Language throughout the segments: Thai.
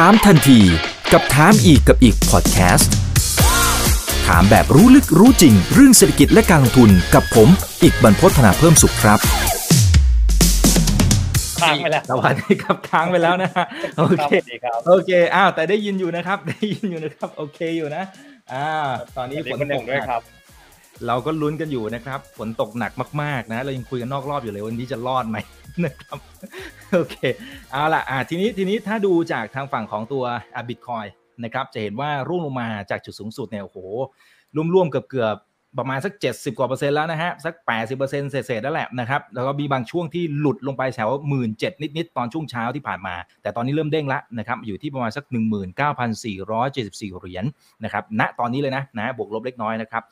ถามทันทีกับถามอีกกับอีกพอดแคสต์ถามแบบรู้ลึกรู้จริง เรื่องเศรษฐกิจและการลงทุนกับผม อีกบรรพฒนาเพิ่มสุขครับค้างไปแล้วสวัสดีครับค้างไปแล้วนะฮะโอครับเคสวัสดีครับโอเคอ้าวแต่ได้ยินอยู่นะครับ ได้ยินอยู่นะครับ โอเคอยู่นะอ่าตอนนี้สวัสดีฝนคุณหตนึ่กงหด้วยนักครับ เราก็ลุ้นกันอยู่นะครับฝนตกหนักมากๆนะ เรายังคุยกันนอกรอบอยู่เลยวันนี้จะรอดไหม นะครับโอเคเอาล่ะอ่าทีนี้ทีนี้ถ้าดูจากทางฝั่งของตัวอ่าบิตคอยนะครับจะเห็นว่าร่วงลงมาจากจุดสูงสุดเนี่ยโอ้โหร่วมๆเกือบเกือบๆประมาณสัก 70 กว่าเปอร์เซ็นต์แล้วนะฮะ สัก 80เปอร์เซ็นต์เศษๆแล้วแหละนะครับ แล้วก็มีบางช่วงที่หลุดลงไปแถวหมื่นเจ็ดนิด ๆ ตอนช่วงเช้าที่ผ่านมา แต่ตอนนี้เริ่มเด้งละนะครับ อยู่ที่ประมาณสัก 19,474 เหรียญนะครับณตอนนี้เลยนะนะบวกลบเล็กน้อยนะครับ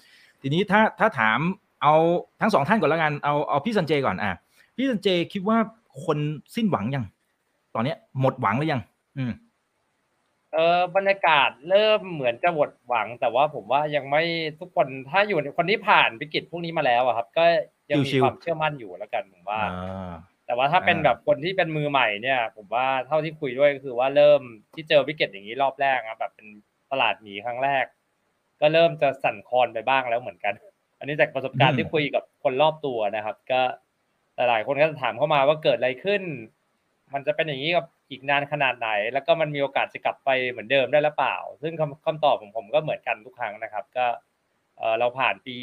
ทีนี้ถ้าถ้าถามเอาทั้งสองท่านก่อนละกันเอาเอาพี่สันเจก่อนอะ พี่สันเจคิดว่าคนสิ้นหวังยัง ตอนเนี้ยหมดหวังหรือยัง อืมเออบรรยากาศเริ่มเหมือนจะหมดหวัง แต่ว่าผมว่ายังไม่ทุกคนถ้าอยู่ในคนที่ผ่านวิกฤตพวกนี้มาแล้วอะครับ ก็ยังมีชิวๆความเชื่อมั่นอยู่แล้วกันผมว่าอ่าแต่ว่าถ้าเป็นอ่าแบบคนที่เป็นมือใหม่เนี่ย ผมว่าเท่าที่คุยด้วยก็คือว่าเริ่มที่เจอวิกฤตอย่างนี้รอบแรกอะแบบเป็นตลาดหมีครั้งแรก ก็เริ่มจะสั่นคลอนไปบ้างแล้วเหมือนกัน อันนี้จากประสบการณ์ที่คุยกับคนรอบตัวนะครับ ก็ หลายๆ คนก็จะถามเข้ามาว่าเกิดอะไรขึ้น มันจะเป็นอย่างนี้กับอีกนานขนาดไหน แล้วก็มันมีโอกาสจะกลับไปเหมือนเดิมได้หรือเปล่า ซึ่งคำคำตอบของผมก็เหมือนกันทุกครั้งนะครับ ก็เเราผ่านปี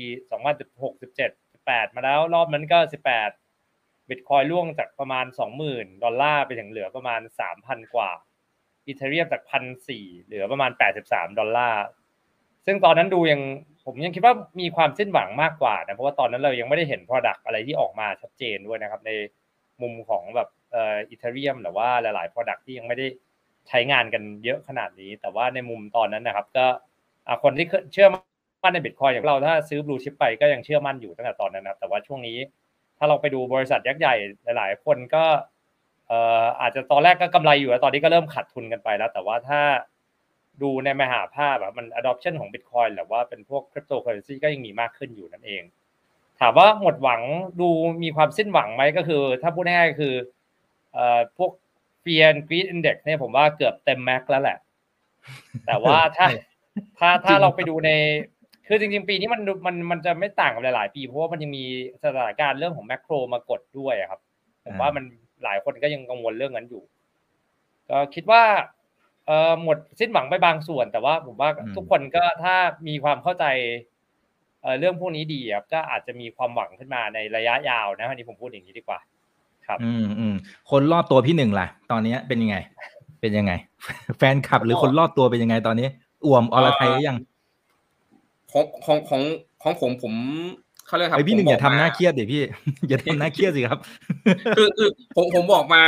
2016 17 18 มาแล้วรอบนั้นก็ 18บิตคอยล่วงจากประมาณ 20,000 ดอลลาร์ไปถึงเหลือประมาณ 3,000 กว่าอีเทเรียมจาก 1,400 เหลือประมาณ 83 ดอลลาร์ ซึ่งตอนนั้นดูยัง ผมยังคิดว่ามีความสิ้นหวังมากกว่านะเพราะว่าตอนนั้นเรายังไม่ได้เห็น Product อะไรที่ออกมาชัดเจนด้วยนะครับ ในมุมของแบบเอ่ออีเทเรียมหรือว่าหลาย ๆ Product ที่ยังไม่ได้ใช้งานกันเยอะขนาดนี้ แต่ว่าในมุมตอนนั้นนะครับ ก็คนที่เชื่อมั่นในบิตคอยอย่างเราถ้าซื้อบลูชิปไปก็ยังเชื่อมั่นอยู่ตั้งแต่ตอนนั้นนะครับแต่ว่าช่วงนี้ถ้าเราไปดูบริษัทยักษ์ใหญ่หลาย ๆ คนก็เอ่ออาจจะตอนแรกก็กำไรอยู่แล้วตอนนี้ก็เริ่มขาดทุนกันไปแล้ว แต่ว่าถ้า ดูในมหาภาพแบบมัน adoption ของ Bitcoin หรือว่าเป็นพวก cryptocurrency ก็ยังมีมากขึ้นอยู่นั่นเอง ถามว่าหมดหวังดูมีความสิ้นหวังไหมก็คือ ถ้าพูดง่ายๆคือเอ่อพวก Fear and Greed Index เนี่ยผมว่าเกือบเต็มแม็กแล้วแหละ แต่ว่าถ้าถ้าถ้าเราไปดูในคือจริงๆ ปีนี้มันมันมันจะไม่ต่างกับหลาย ๆ ปี เพราะว่ามันยังมีสถานการณ์เรื่องของแมกโรมากดด้วยอะครับผมว่ามันหลายคนก็ยังกังวลเรื่องนั้นอยู่ ก็คิดว่า เออหมดสิ้นหวังไปบางส่วน แต่ว่าผมว่าอืมทุกคนก็ถ้ามีความเข้าใจเออเรื่องพวกนี้ดีครับก็อาจจะมีความหวังขึ้นมาในระยะยาวนะอันนี้ผมพูดอย่างนี้ดีกว่า ครับ อืมอืมคนรอบตัวพี่หนึ่งล่ะ ตอนเนี้ยเป็นยังไง เป็นยังไง แฟนคลับหรือคนรอบตัวเป็นยังไงตอนนี้ อ่วมอรไทยหรือยังของของของของผมผม เขาเรียกครับไอพี่หนึ่งผมอย่าบกทำหน้ามาเครียดดิพี่ อย่าทำหน้าเครียดสิครับคือคือผมผมบอกมา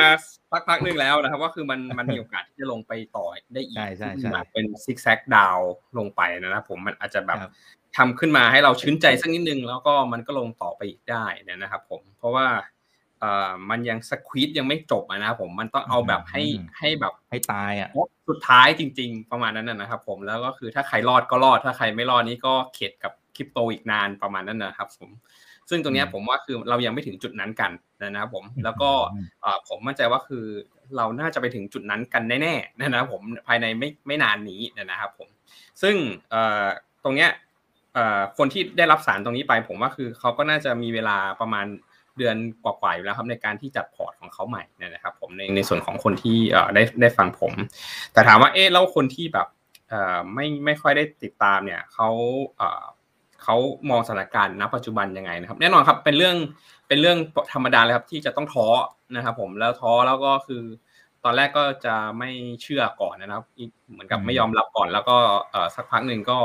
สักพักหนึ่งแล้วนะครับ ว่าคือมันมันมีโอกาสที่จะลงไปต่อได้อีกใช่ใช่ใช่แบบเป็นซิกแซกดาวลงไปนะครับผมมันอาจจะแบบครับทำขึ้นมาให้เราชื้นใจสักนิดนึง แล้วก็มันก็ลงต่อไปอีกได้เนี่ยนะครับผมเพราะว่าเอ่อมันยังสควีดยังไม่จบอะนะครับผมมันต้องเอาแบบให้อืมให้แบบให้ตายอะสุดท้ายจริง ๆ ประมาณนั้นนะนะครับผมแล้วก็คือถ้าใครรอดก็รอดถ้าใครไม่รอดนี่ก็เข็ดกับ คริปโตอีกนานประมาณนั้นนะครับผมซึ่งตรงเนี้ยอืมผมว่าคือเรายังไม่ถึงจุดนั้นกันนะครับผมแล้วก็อืมเอ่อผมมั่นใจว่าคือเราน่าจะไปถึงจุดนั้นกันแน่ๆนะครับผมภายในไม่ไม่นานนี้นะครับผมซึ่งเอ่อตรงเนี้ยเอ่อคนที่ได้รับสารตรงนี้ไป ผมว่าคือเขาก็น่าจะมีเวลาประมาณเดือนกว่าๆอยู่แล้วครับในการที่จัดพอร์ตของเขาใหม่เนยนะครับ ผมในในส่วนของคนที่เอ่อได้ได้ฟังผม แต่ถามว่าเอ๊ะแล้วคนที่แบบเอ่อไม่ไม่ค่อยได้ติดตามเนี่ยเขา เอ่อเขามองสถานการณ์ณปัจจุบันยังไงนะครับ แน่นอนครับเป็นเรื่องเป็นเรื่องธรรมดาเลยครับที่จะต้องท้อนะครับ ผมแล้วท้อแล้วก็คือ ตอนแรกก็จะไม่เชื่อก่อนนะครับอีกเหมือนกับอืมไม่ยอมรับก่อน แล้วก็เอ่อสักพักหนึ่งก็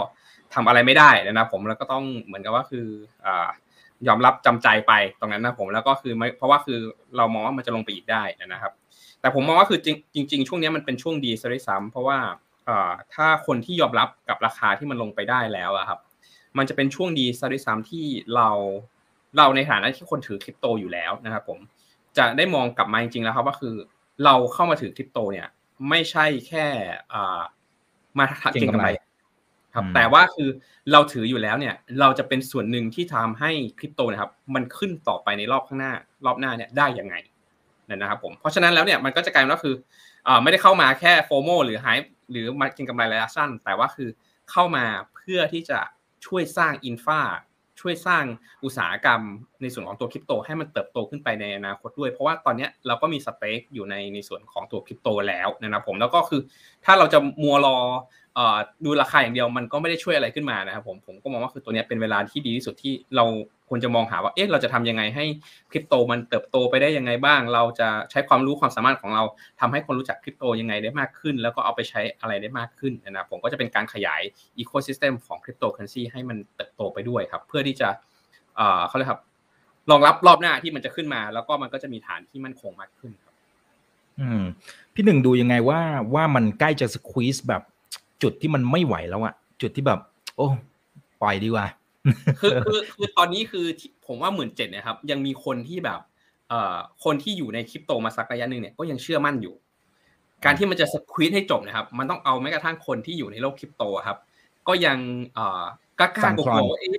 ทำอะไรไม่ได้นะครับผมแล้วก็ต้องเหมือนกับว่าคืออ่ายอมรับจำใจไปตรงนั้นนะผมแล้วก็คือไม่เพราะว่าคือเรามองว่ามันจะลงไปอีกได้นะครับ แต่ผมมองว่าคือจริงจริงๆช่วงนี้มันเป็นช่วงดีซะด้วยซ้ำเพราะว่าเอ่อถ้าคนที่ยอมรับกับราคาที่มันลงไปได้แล้วอะครับ มันจะเป็นช่วงดีซะด้วยซ้ำที่เราเราในฐานะที่คนถือคริปโตอยู่แล้วนะครับผมจะได้มองกลับมาจริงๆแล้วครับว่าคือเราเข้ามาถือคริปโตเนี่ยไม่ใช่แค่อ่ามาเก็งกำไรครับอืมแต่ว่าคือเราถืออยู่แล้วเนี่ย เราจะเป็นส่วนหนึ่งที่ทำให้คริปโตนะครับ มันขึ้นต่อไปในรอบข้างหน้า รอบหน้าเนี่ยได้ยังไงนะครับผมเพราะฉะนั้นแล้วเนี่ยมันก็จะกลายเป็นว่าคือเอ่อไม่ได้เข้ามาแค่โฟโมหรือหายหรือมากินกำไรระยะสั้น แต่ว่าคือเข้ามาเพื่อที่จะ ช่วยสร้างอินฟาช่วยสร้างอุตสาหกรรมในส่วนของตัวคริปโตให้มันเติบโตขึ้นไปในอนาคตด้วย เพราะว่าตอนนี้เราก็มีสเปคอยู่ในในส่วนของตัวคริปโตแล้วนะครับผมแล้วก็คือถ้าเราจะมัวรอ ดูราคาอย่างเดียวมันก็ไม่ได้ช่วยอะไรขึ้นมานะครับผมผมก็มองว่าคือตัวนี้เป็นเวลาที่ดีที่สุดที่เราควรจะมองหาว่าเอ๊ะเราจะทำยังไงให้คริปโตมันเติบโตไปได้ยังไงบ้าง เราจะใช้ความรู้ความสามารถของเราทำให้คนรู้จักคริปโตยังไงได้มากขึ้น แล้วก็เอาไปใช้อะไรได้มากขึ้นนะผมก็จะเป็นการขยาย ecosystem ของคริปโตเคอเรนซีให้มันเติบโตไปด้วยครับ เพื่อที่จะเอ่อเขาเรียกครับรองรับรอบหน้าที่มันจะขึ้นมา แล้วก็มันก็จะมีฐานที่มั่นคงมากขึ้นครับ อืม พี่หนึ่งดูยังไงว่าว่ามันใกล้จะสควีสแบบ จุดที่มันไม่ไหวแล้วอะจุดที่แบบ โอ้ปล่อยดีกว่าคือคือคือตอนนี้คือที่ผมว่าหมื่นเจ็ดนะครับ ยังมีคนที่แบบเอ่อคนที่อยู่ในคริปโตมาสักระยะหนึ่งเนี่ยก็ยังเชื่อมั่นอยู่ การที่มันจะสควีตให้จบนะครับ มันต้องเอาแม้กระทั่งคนที่อยู่ในโลกคริปโตอะครับ ก็ยังเอ่อกล้าสั่กนลัคลอนวๆว่าเอ๊ะ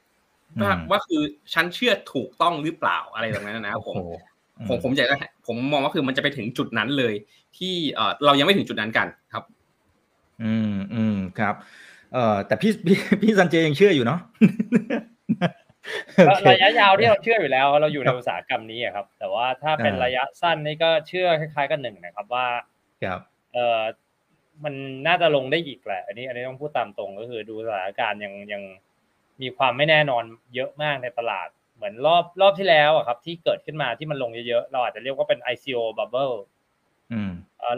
ว่าอืมว่าคือฉันเชื่อถูกต้องหรือเปล่าอะไรแบบนั้นนะครับผมโอ้โหอืผมผมอยากจะผมมองว่าคือมันจะไปถึงจุดนั้นเลย ที่เอ่อเรายังไม่ถึงจุดนั้นกันครับ อืมอืมครับ เอ่อแต่พี่พี่พี่ซันเจยังเชื่ออยู่เนาะโอเคระยะยาวที่เราเชื่ออยู่แล้ว เราอยู่ในอุตสาหกรรมนี้อะครับ แต่ว่าถ้าเป็นอ่าระยะสั้นนี่ก็เชื่อคล้ายๆกันหนึ่งนะครับว่าครับเออมันน่าจะลงได้อีกแหละ อันนี้ อันนี้ต้องพูดตามตรงก็คือดูสถานการณ์ยังยังมีความไม่แน่นอนเยอะมากในตลาด เหมือนรอบรอบที่แล้วอะครับ ที่เกิดขึ้นมาที่มันลงเยอะๆ เราอาจจะเรียกว่าเป็น ICO bubble อืมเอ่อ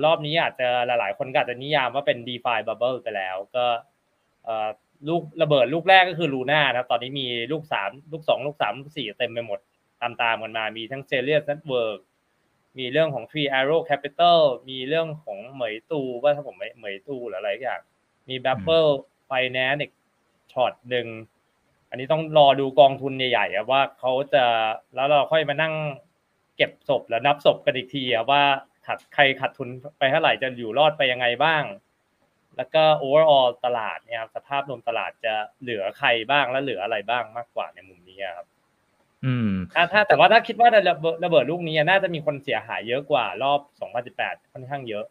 รอบนี้อาจจะหลาย ๆ คนก็อาจจะนิยามว่าเป็น DeFi bubble ไปแล้ว ก็เอ่อลูกระเบิดลูกแรกก็คือ Luna นะครับ ตอนนี้มีลูกสามลูกสองลูกสามลูกสี่เต็มไปหมดตามตามๆกันมา มีทั้ง c e l i u s Network มีเรื่องของ Three Arrow Capital มีเรื่องของเหมยตูว่าถ้าผมไม่เหมยตูหรืออะไรสักอย่าง มี b a b b l e Finance อีกช็อตหนึ่ง อันนี้ต้องรอดูกองทุนใหญ่ๆอะว่าเขาจะแล้วเราค่อยมานั่งเก็บศพแล้วนับศพกันอีกทีอะว่า ขัดใครขัดทุนไปเท่าไหร่จะอยู่รอดไปยังไงบ้าง แล้วก็ overall ตลาดเนี่ยครับสภาพรวมตลาดจะเหลือใครบ้างและเหลืออะไรบ้างมากกว่าในมุมนี้อะครับ อืมถ้าถ้าแต่ว่าถ้าคิดว่าระเบิดระเบิดลูกนี้อะน่าจะมีคนเสียหายเยอะกว่ารอบ 2018 ค่อนข้างเยอะ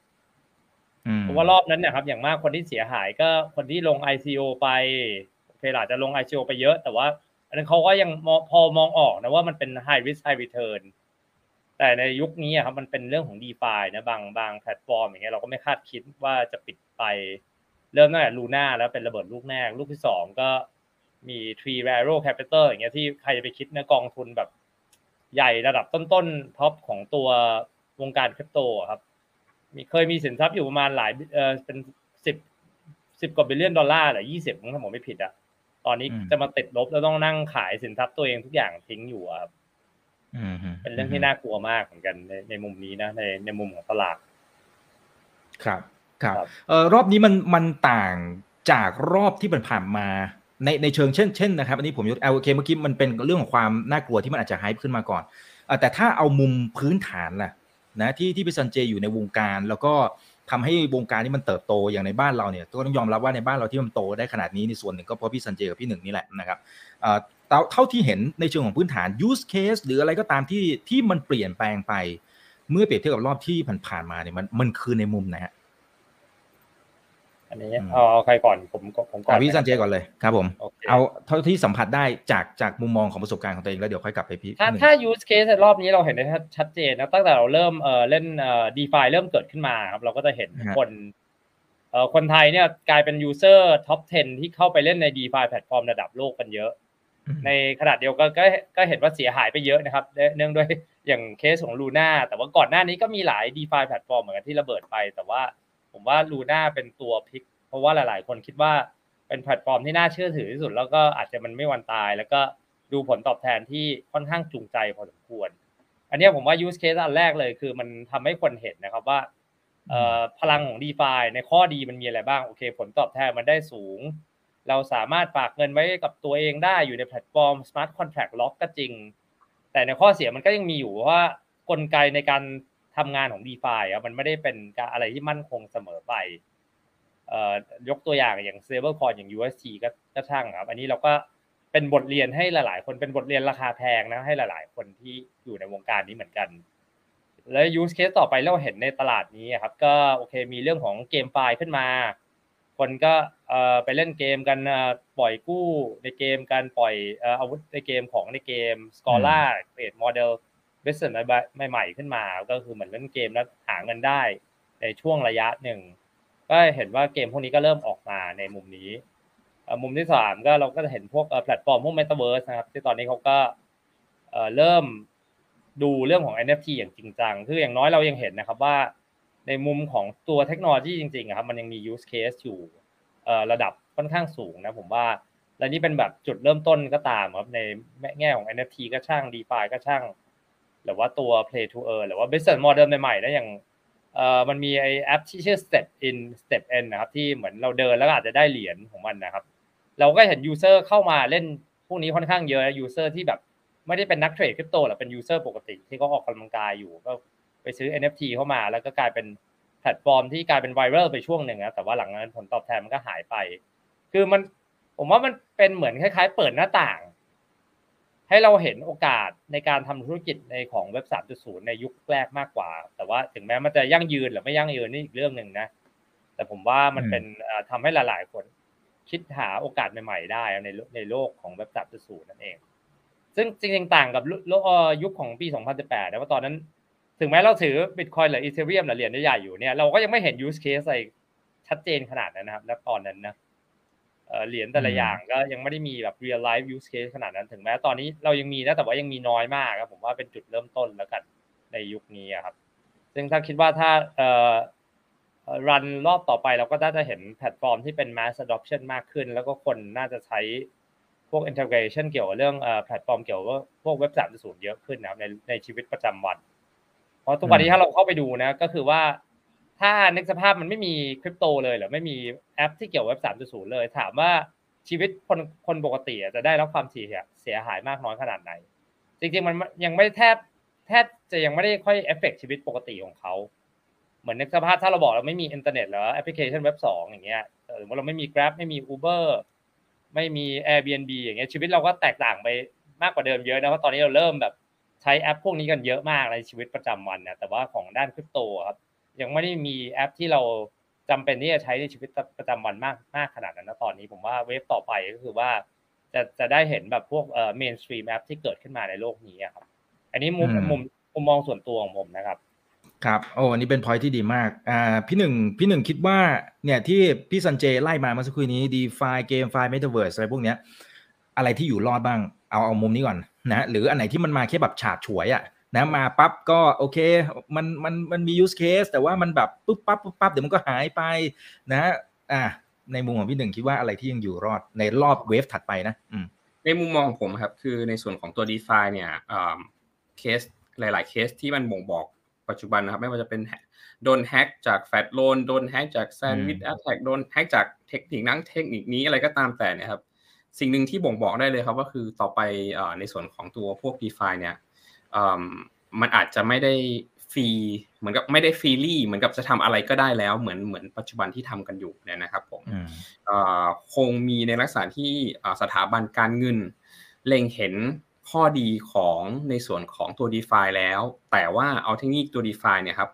อืมเพราะว่ารอบนั้นเนี่ยครับ อย่างมากคนที่เสียหายก็คนที่ลง ICO ไปโอเคอาจจะลง ICO ไปเยอะ แต่ว่าอันนั้นเขาก็ยังมองพอมองออกนะว่ามันเป็น high risk high return แต่ในยุคนี้อะครับมันเป็นเรื่องของ DeFi นะบางบางแพลตฟอร์มอย่างเงี้ยเราก็ไม่คาดคิดว่าจะปิดไป เริ่มตั้งแต่ Luna แล้วเป็นระเบิดลูกแรกลูกที่สองก็มี Tree Arrow Capital อย่างเงี้ยที่ใครจะไปคิดนะกองทุนแบบใหญ่ระดับต้นๆ top ของตัววงการคริปโตอะครับ มีเคยมีสินทรัพย์อยู่ประมาณหลายเออเป็นสิบสิบกว่า billion ดอลลาร์หรือยี่สิบถ้าผมไม่ผิดอะตอนนี้อืมจะมาติดลบแล้วต้องนั่งขายสินทรัพย์ตัวเองทุกอย่างทิ้งอยู่อะครับอืม เป็นเรื่องที่น่ากลัวมากเหมือนกันในในมุมนี้นะในในมุมของตลาด ครับครับครับเอ่อรอบนี้มันมันต่างจากรอบที่มันผ่านมาในในเชิงเช่นเช่นนะครับอันนี้ผมยกเอาโอเคเมื่อกี้มันเป็นเรื่องของความน่ากลัวที่มันอาจจะ hype ขึ้นมาก่อนเอ่อแต่ถ้าเอามุมพื้นฐานล่ะนะที่ที่พี่ซันเจอยู่ในวงการแล้วก็ทำให้วงการนี้มันเติบโตอย่างในบ้านเราเนี่ยก็ต้องยอมรับว่าในบ้านเราที่มันโตได้ขนาดนี้ในส่วนหนึ่งก็เพราะพี่ซันเจกับพี่หนึ่งนี่แหละนะครับ เอ่อเท่าเท่าที่เห็นในเชิงของพื้นฐาน use case หรืออะไรก็ตามที่ที่มันเปลี่ยนแปลงไป เมื่อเปรียบเทียบกับรอบที่ผ่านๆมาเนี่ยมันมันคือในมุมไหนฮะอันนี้อืมเอาเอาใครก่อนผมก็ผมก่อนอะพี่ซันเจก่อนเลยครับผมโอเคเอาเท่าที่สัมผัสได้จากจากมุมมองของประสบการณ์ของตัวเองแล้วเดี๋ยวค่อยกลับไปพี่ถ้าพี่หนึ่งถ้า use case ในรอบนี้เราเห็นได้ชัดเจนนะตั้งแต่เราเริ่มเอ่อเล่นเอ่อ DeFi เริ่มเกิดขึ้นมาครับเราก็จะเห็นคนเอ่อคนไทยเนี่ยกลายเป็น user top 10 ที่เข้าไปเล่นใน DeFi แพลตฟอร์มระดับโลกกันเยอะ ในขณะเดียวกันก็ก็เห็นว่าเสียหายไปเยอะนะครับ เนื่องด้วยอย่างเคสของ Luna แต่ว่าก่อนหน้านี้ก็มีหลาย DeFi แพลตฟอร์มเหมือนกันที่ระเบิดไป แต่ว่าผมว่า Luna เป็นตัวพลิก เพราะว่าหลาย ๆ คนคิดว่าเป็นแพลตฟอร์มที่น่าเชื่อถือที่สุด แล้วก็อาจจะมันไม่มีวันตาย แล้วก็ดูผลตอบแทนที่ค่อนข้างจูงใจพอสมควร อันเนี้ยผมว่า use case อันแรกเลยคือมันทำให้คนเห็นนะครับว่าเอ่อพลังของ DeFi ในข้อดีมันมีอะไรบ้างโอเค ผลตอบแทนมันได้สูง เราสามารถฝากเงินไว้กับตัวเองได้อยู่ในแพลตฟอร์ม smart contract lock ก็จริง แต่ในข้อเสียมันก็ยังมีอยู่ว่ากลไกในการทำงานของ DeFi อะมันไม่ได้เป็นการอะไรที่มั่นคงเสมอไปเอ่อยกตัวอย่างอย่าง stablecoin อย่าง UST ก็ก็ช่างครับ อันนี้เราก็เป็นบทเรียนให้หลาย ๆ คนเป็นบทเรียนราคาแพงนะให้หลาย ๆ คนที่อยู่ในวงการนี้เหมือนกัน แล้ว use case ต่อไปเราเห็นในตลาดนี้ครับ ก็โอเคมีเรื่องของเกมไฟล์ขึ้นมา คนก็เอ่อไปเล่นเกมกันปล่อยกู้ในเกมการปล่อยอาวุธในเกมของในเกม Scholar เปลี่ยนโมเดล business ใหม่ๆขึ้นมาก็คือเหมือนเล่นเกมแล้วหาเงินได้ในช่วงระยะหนึ่ง ก็เห็นว่าเกมพวกนี้ก็เริ่มออกมาในมุมนี้มุมที่สามก็เราก็จะเห็นพวกแพลตฟอร์มพวก Metaverse นะครับ ที่ตอนนี้เขาก็เริ่มดูเรื่องของ NFT อย่างจริงจัง คืออย่างน้อยเรายังเห็นนะครับว่า ในมุมของตัวเทคโนโลยีจริงๆครับมันยังมี use case อยู่ระดับค่อนข้างสูงนะผมว่าและนี่เป็นแบบจุดเริ่มต้นก็ตามครับในแง่ของ NFT ก็ช่าง DeFi ก็ช่าง หรือว่าตัว Play to Earn หรือว่า business model ใหม่ๆนะอย่างเอ่อมันมีไอแอปที่ชื่อ Step In Step N นะครับที่เหมือนเราเดินแล้วอาจจะได้เหรียญของมันนะครับ เราก็เห็น user เข้ามาเล่นพวกนี้ค่อนข้างเยอะ user ที่แบบไม่ได้เป็นนักเทรดคริปโตหรือเป็น user ปกติที่เขาออกกำลังกายอยู่ก็ ไปซื้อ NFT เข้ามา แล้วก็กลายเป็นแพลตฟอร์มที่กลายเป็นไวรัลไปช่วงหนึ่งนะแต่ว่าหลังนั้นผลตอบแทนมันก็หายไป คือมันผมว่ามันเป็นเหมือนคล้าย ๆ เปิดหน้าต่าง ให้เราเห็นโอกาสในการทำธุรกิจในของเว็บ 3.0 ในยุคแรกมากกว่า แต่ว่าถึงแม้มันจะยั่งยืนหรือไม่ยั่งยืนนี่อีกเรื่องหนึ่งนะแต่ผมว่ามันเป็นทำให้หลาย ๆ คนคิดหาโอกาสใหม่ ๆ ได้ในในโลกของเว็บ 3.0 นั่นเอง ซึ่งจริงๆต่างกับยุคของปี 2018นะว่าตอนนั้น ถึงแม้เราถือบิตคอยน์หรือ Ethereum หรือเหรียญใหญ่อยู่เนี่ยเราก็ยังไม่เห็น use case อะไรชัดเจนขนาดนั้นนะครับณตอนนั้นนะเหรียญแต่ละอย่างก็ยังไม่ได้มีแบบ real life use case ขนาดนั้นถึงแม้ตอนนี้เรายังมีนะแต่ว่ายังมีน้อยมากครับผมว่าเป็นจุดเริ่มต้นแล้วกันในยุคนี้ครับ ซึ่งถ้าคิดว่าถ้าเอ่อ run รอบต่อไปเราก็น่าจะเห็นแพลตฟอร์มที่เป็น mass adoption มากขึ้น แล้วก็คนน่าจะใช้พวก integration เกี่ยวกับเรื่องแพลตฟอร์มเกี่ยวกับพวกเว็บ3.0เยอะขึ้นนะครับในในชีวิตประจำวันเพ ราะทุกวันนี้ถ้าเราเข้าไปดูนะ ก็คือว่าถ้านึกสภาพมันไม่มีคริปโตเลยหรือไม่มีแอปที่เกี่ยวเว็บ3.0เลย ถามว่าชีวิตคนคนปกติจะได้รับความเสียเสียหายมากน้อยขนาดไหน จริงๆมันยังไม่แทบแทบจะยังไม่ได้ค่อยเอฟเฟกชีวิตปกติของเขาเหมือนนึกสภาพถ้าเราบอกเราไม่มีอินเทอร์เน็ตแล้วแอปพลิเคชันเว็บสองอย่างเงี้ยหรือว่าเราไม่มี Grab ไม่มี Uber ไม่มี Airbnb อย่างเงี้ยชีวิตเราก็แตกต่างไปมากกว่าเดิมเยอะนะเพราะตอนนี้เราเริ่มแบบ ใช้แอปพวกนี้กันเยอะมากในชีวิตประจำวันนะแต่ว่าของด้านคริปโตครับยังไม่ได้มีแอปที่เราจำเป็นที่จะใช้ในชีวิตประจำวันมากมากขนาดนั้นนะตอนนี้ผมว่า wave ต่อไปก็คือว่าจะจะได้เห็นแบบพวกเอ่อ mainstream แอปที่เกิดขึ้นมาในโลกนี้ครับ อันนี้มุมมุมมุมมองส่วนตัวของผมนะครับ ครับโอ้อันนี้เป็นพอยที่ดีมากอ่าพี่หนึ่งพี่หนึ่งคิดว่าเนี่ยที่พี่สันเจไล่มาเมื่อสักครู่นี้ DeFi GameFi Metaverse อะไรพวกเนี้ย อะไรที่อยู่รอดบ้าง เอาเอามุมนี้ก่อน นะหรืออันไหนที่มันมาแค่แบบฉาดฉวยอะ่ะนะมาปั๊บก็โอเคมันมันมันมี use case แต่ว่ามันแบบปุ๊บปั๊บปุ๊บปั๊บเดี๋ยวมันก็หายไปนะอ่าในมุมของพี่หนึ่งคิดว่าอะไรที่ยังอยู่รอดในรอบ wave ถัดไปนะอืมในมุมมองของผมครับคือในส่วนของตัว DeFi เนี่ยเคสหลาย ๆ เคสที่มันบ่งบอกปัจจุบันนะครับไม่ว่าจะเป็นโดนแฮ็กจาก flash loan โดนแฮ็กจาก sandwich attack โดนแฮ็กจากเทคนิคนั้นเทคนิคนี้อะไรก็ตามแต่เนี่ยครับ สิ่งหนึ่งที่บ่งบอกได้เลยครับก็คือต่อไปในส่วนของตัวพวก d e f าเนี่ยมันอาจจะไม่ได้ฟรีเหมือนกับไม่ได้ freely เหมือนกับจะทำอะไรก็ได้แล้วเหมือนเหมือนปัจจุบันที่ทำกันอยู่เนี่ยนะครับผมคงมีในลักษณะที่สถาบันการเงิน เล็งเห็นข้อดีของในส่วนของตัว d e f าแล้ว แต่ว่าเอาเทคนิคตัว d e f าเนี่ยครับ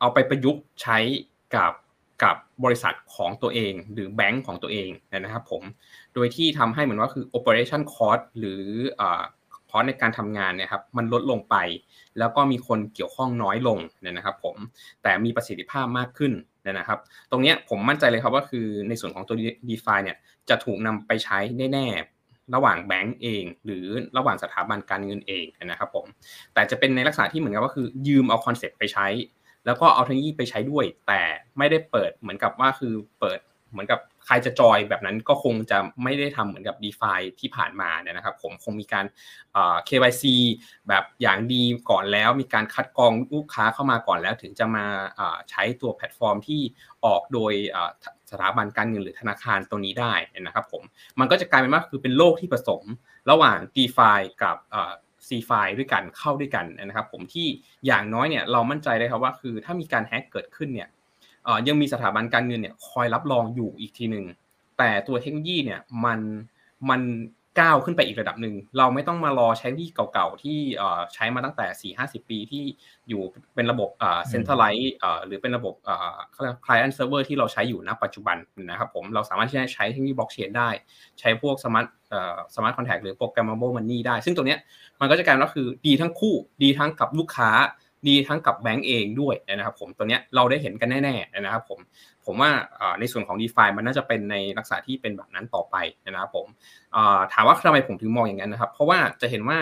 เอาไปประยุกต์ใช้กับ กับบริษัทของตัวเอง หรือแบงก์ของตัวเองนะครับผม โดยที่ทำให้เหมือนว่าคือ operation cost หรือคอสในการทำงานเนี่ยครับมันลดลงไป แล้วก็มีคนเกี่ยวข้องน้อยลงเนี่ยนะครับผมแต่มีประสิทธิภาพมากขึ้นเนี่ยนะครับ ตรงนี้ผมมั่นใจเลยครับว่าคือในส่วนของตัว d e f าเนี่ยจะถูกนำไปใช้แน่ๆระหว่างแบงก์เอง หรือระหว่างสถาบันการเงินเองนะครับผมแต่จะเป็นในลักษณะที่เหมือนกับว่าคือยืมเอาคอนเซ็ปต์ไปใช้ แล้วก็เอาเทคโนโลยีไปใช้ด้วย แต่ไม่ได้เปิดเหมือนกับว่าคือเปิดเหมือนกับใครจะจอยแบบนั้นก็คงจะไม่ได้ทำเหมือนกับ d e f าที่ผ่านมาเนี่ยนะครับ ผมคงมีการ KYC แบบอย่างดีก่อนแล้ว มีการคัดกรองลูกค้าเข้ามาก่อนแล้ว ถึงจะมาใช้ตัวแพลตฟอร์มที่ออกโดยสถาบันการเงินหรือธนาคารตัวนี้ได้นะครับผมมันก็จะกลายเป็นว่าคือเป็นโลกที่ผสมระหว่าง d e f ากับ C ไฟด้วยกันเข้าด้วยกันนะครับ ผมที่อย่างน้อยเนี่ยเรามั่นใจเลยครับว่าคือถ้ามีการแฮ็กเกิดขึ้นเนี่ยยังมีสถาบันการเงินเนี่ยคอยรับรองอยู่อีกทีหนึ่งแต่ตัวเทคโนโลยีเนี่ยมันมัน ก้าวขึ้นไปอีกระดับหนึ่ง เราไม่ต้องมารอใช้ที่เก่าๆ ที่ใช้มาตั้งแต่ 4 50 ปีที่อยู่เป็นระบบ centralized หรือเป็นระบบเขาเรียก client server ที่เราใช้อยู่ณปัจจุบันนะครับผมเราสามารถที่จะใช้เทคโนโลยีบล็อกเชนได้ ใช้พวก smart smart contract หรือโปรแกรม mable money ได้ ซึ่งตรงนี้มันก็จะกลายว่าคือดีทั้งคู่ดีทั้งกับลูกค้าดีทั้งกับแบงก์เองด้วยนะครับผมตัวเนี้ยเราได้เห็นกันแน่ๆนะครับผม ผมว่าในส่วนของ d e f ามันน่าจะเป็นในลักษณะที่เป็นแบบนั้นต่อไปนะครับผมถามว่าทำไมผมถึงมองอย่างนั้นนะครับ เพราะว่าจะเห็นว่า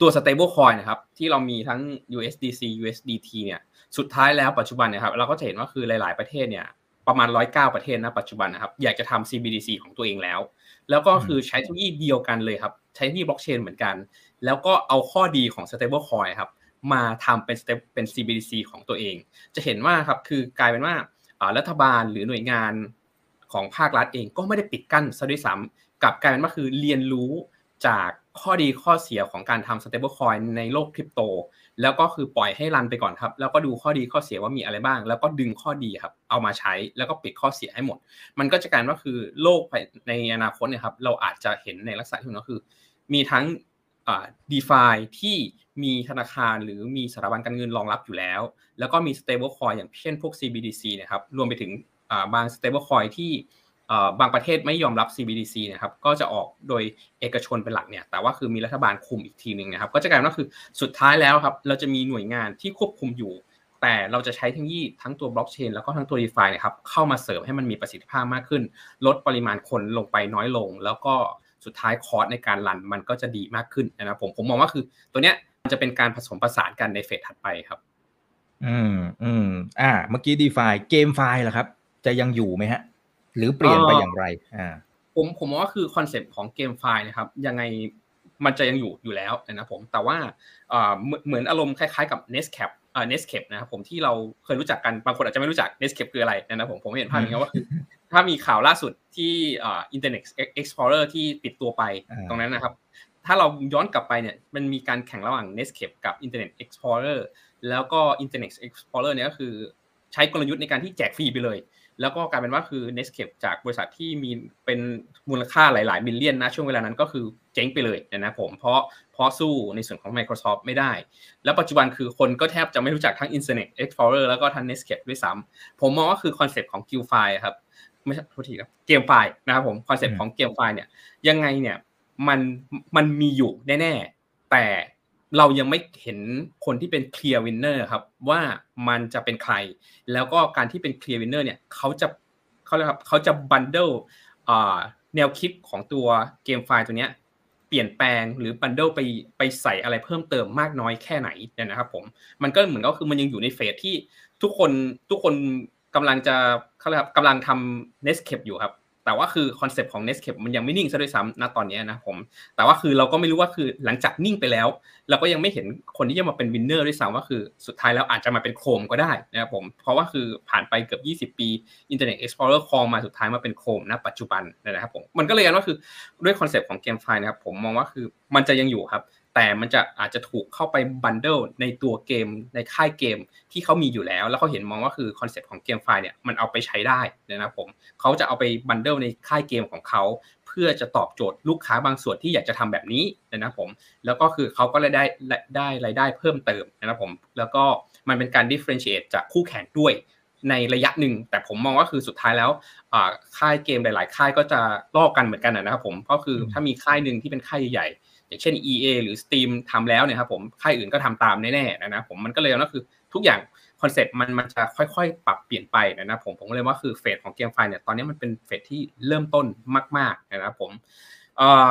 ตัว stable coin นะครับที่เรามีทั้ง USDC USDT เนี่ยสุดท้ายแล้วปัจจุบันนะครับเราก็จะเห็นว่าคือหลาย ๆประเทศเนี่ยประมาณ 109 ประเทศนะปัจจุบันนะครับอยากจะทำ CBDC ของตัวเองแล้ว แล้วก็คือใช้เทคโนโลยีเดียวกันเลยครับ ใช้ที่บล็อกเชนเหมือนกัน แล้วก็เอาข้อดีของ stable coin ครับ มาทำเป็น step เป็น CBDC ของตัวเอง จะเห็นว่าครับคือกลายเป็นว่ารัฐบาลหรือหน่วยงานของภาครัฐเองก็ไม่ได้ปิดกั้นซะด้วยซ้ำกลับกลายเป็นว่าคือเรียนรู้จากข้อดีข้อเสียของการทำ stable coin ในโลกคริปโต แล้วก็คือปล่อยให้ run ไปก่อนครับ แล้วก็ดูข้อดีข้อเสียว่ามีอะไรบ้าง แล้วก็ดึงข้อดีครับ เอามาใช้แล้วก็ปิดข้อเสียให้หมด มันก็จะกลายว่าคือโลกในอนาคตเนี่ยครับเราอาจจะเห็นในลักษณะที่มันก็คือ มีทั้ง ดีฟาที่มีธนาคารหรือมีสถาบันการเงินรองรับอยู่แล้ว แล้วก็มี stable coin อย่างเช่นพวก CBDC นะครับรวมไปถึงบาง stable coin ที่บางประเทศไม่ยอมรับ CBDC นะครับก็จะออกโดยเอกชนเป็นหลักเนี่ยแต่ว่าคือมีรัฐบาลคุมอีกทีหนึ่งนะครับก็จะกลายว่าคือสุดท้ายแล้วครับเราจะมีหน่วยงานที่ควบคุมอยู่ แต่เราจะใช้ทคโนโลยีทั้งตัวบล็อกเชนแล้วก็ทั้งตัว d e f านะครับเข้ามาเสริมให้มันมีประสิทธิภาพมากขึ้น ลดปริมาณคนลงไปน้อยลง แล้วก็ สุดท้ายคอร์สในการ run มันก็จะดีมากขึ้นนะครับผมผมมองว่าคือตัวเนี้ยมันจะเป็นการผสมผสานกันใน phase ถัดไปครับ อืมอืมอ่า เมื่อกี้ DeFi GameFi ล่ะครับ จะยังอยู่ไหมฮะ หรือเปลี่ยนไปอย่างไร อ่า ผมผมว่าคือคอนเซปต์ของ GameFi นะครับ ยังไงมันจะยังอยู่อยู่แล้วนะผมแต่ว่าเหมือนอารมณ์คล้ายๆกับ Netscape เอ่อ Netscape นะครับผมที่เราเคยรู้จักกันบางคนอาจจะไม่รู้จัก Netscape คืออะไรนะผมผมเห็นภาพอย่างนี้ว่าคือ ถ้ามีข่าวล่าสุดที่ Internet Explorer ที่ปิดตัวไปตรงนั้นนะครับ ถ้าเราย้อนกลับไปเนี่ยมันมีการแข่งระหว่าง Netscape กับ Internet Explorer แล้วก็ Internet Explorer เนี่ยก็คือใช้กลยุทธ์ในการที่แจกฟรีไปเลย แล้วก็กลายเป็นว่าคือ Netscape จากบริษัทที่มีเป็นมูลค่าหลายๆ million นะช่วงเวลานั้นก็คือเจ๊งไปเลยนะผมเพราะเพราะสู้ในส่วนของ Microsoft ไม่ได้ แล้วปัจจุบันคือคนก็แทบจะไม่รู้จักทั้ง Internet Explorer แล้วก็ทั้ง Netscape ด้วยซ้ำผมมองว่าคือคอนเซ็ปต์ของ GuildFi ครับ ไม่ใช่โทษทีครับ GameFi นะครับผมคอนเซ็ปต์ของ GameFi เนี่ยยังไงเนี่ยมันมันมีอยู่แน่ๆแต่เรายังไม่เห็นคนที่เป็น clear winner ครับว่ามันจะเป็นใคร แล้วก็การที่เป็น clear winner เนี่ยเขาจะเขาเรียกครับเขาจะ bundle แนวคิดของตัวGameFi ตัวเนี้ยเปลี่ยนแปลงหรือ bundle ไปไปใส่อะไรเพิ่มเติมมากน้อยแค่ไหนเนี่ยนะครับผมมันก็เหมือนก็คือมันยังอยู่ใน phase ที่ทุกคนทุกคน กำลังจะเขาเรียกครับกำลังทำ Netscape อยู่ครับแต่ว่าคือคอนเซปต์ของ Netscape มันยังไม่นิ่งซะด้วยซ้ำณตอนนี้นะผม แต่ว่าคือเราก็ไม่รู้ว่าคือหลังจากนิ่งไปแล้ว เราก็ยังไม่เห็นคนที่จะมาเป็น winner ด้วยซ้ำว่าคือสุดท้ายแล้วอาจจะมาเป็น Chrome ก็ได้นะครับผม เพราะว่าคือผ่านไปเกือบ 20 ปี Internet Explorer ครองมาสุดท้ายมาเป็น Chrome ณปัจจุบันนะครับผม มันก็เลยกลายว่าคือด้วยคอนเซปต์ของ GameFi นะครับผมมองว่าคือมันจะยังอยู่ครับ แต่มันจะอาจจะถูกเข้าไป bundle ในตัวเกมในค่ายเกมที่เขามีอยู่แล้ว แล้วเขาเห็นมองว่าคือคอนเซ็ปต์ของ GameFi เนี่ยมันเอาไปใช้ได้นะครับผมเขาจะเอาไป bundle ในค่ายเกมของเขาเพื่อจะตอบโจทย์ลูกค้าบางส่วนที่อยากจะทำแบบนี้นะครับผมแล้วก็คือเขาก็ได้ได้ได้รายได้เพิ่มเติมนะครับผมแล้วก็มันเป็นการ differentiate จากคู่แข่งด้วยในระยะหนึ่งแต่ผมมองว่าคือสุดท้ายแล้วค่ายเกมหลาย ๆ ค่ายก็จะลอกกันเหมือนกันนะครับผมก็คือถ้ามีค่ายหนึ่งที่เป็นค่ายใหญ่ อย่างเช่น EA หรือ Steam ทำแล้วเนี่ยครับผมค่ายอื่นก็ทำตามแน่ๆนะผมมันก็เลยก็คือทุกอย่างคอนเซ็ปต์มันมันจะค่อยๆ ปรับเปลี่ยนไปนะผมผมเลยว่าคือ phase ของ GameFi เนี่ยตอนนี้มันเป็น phase ที่เริ่มต้นมาก ๆนะครับผม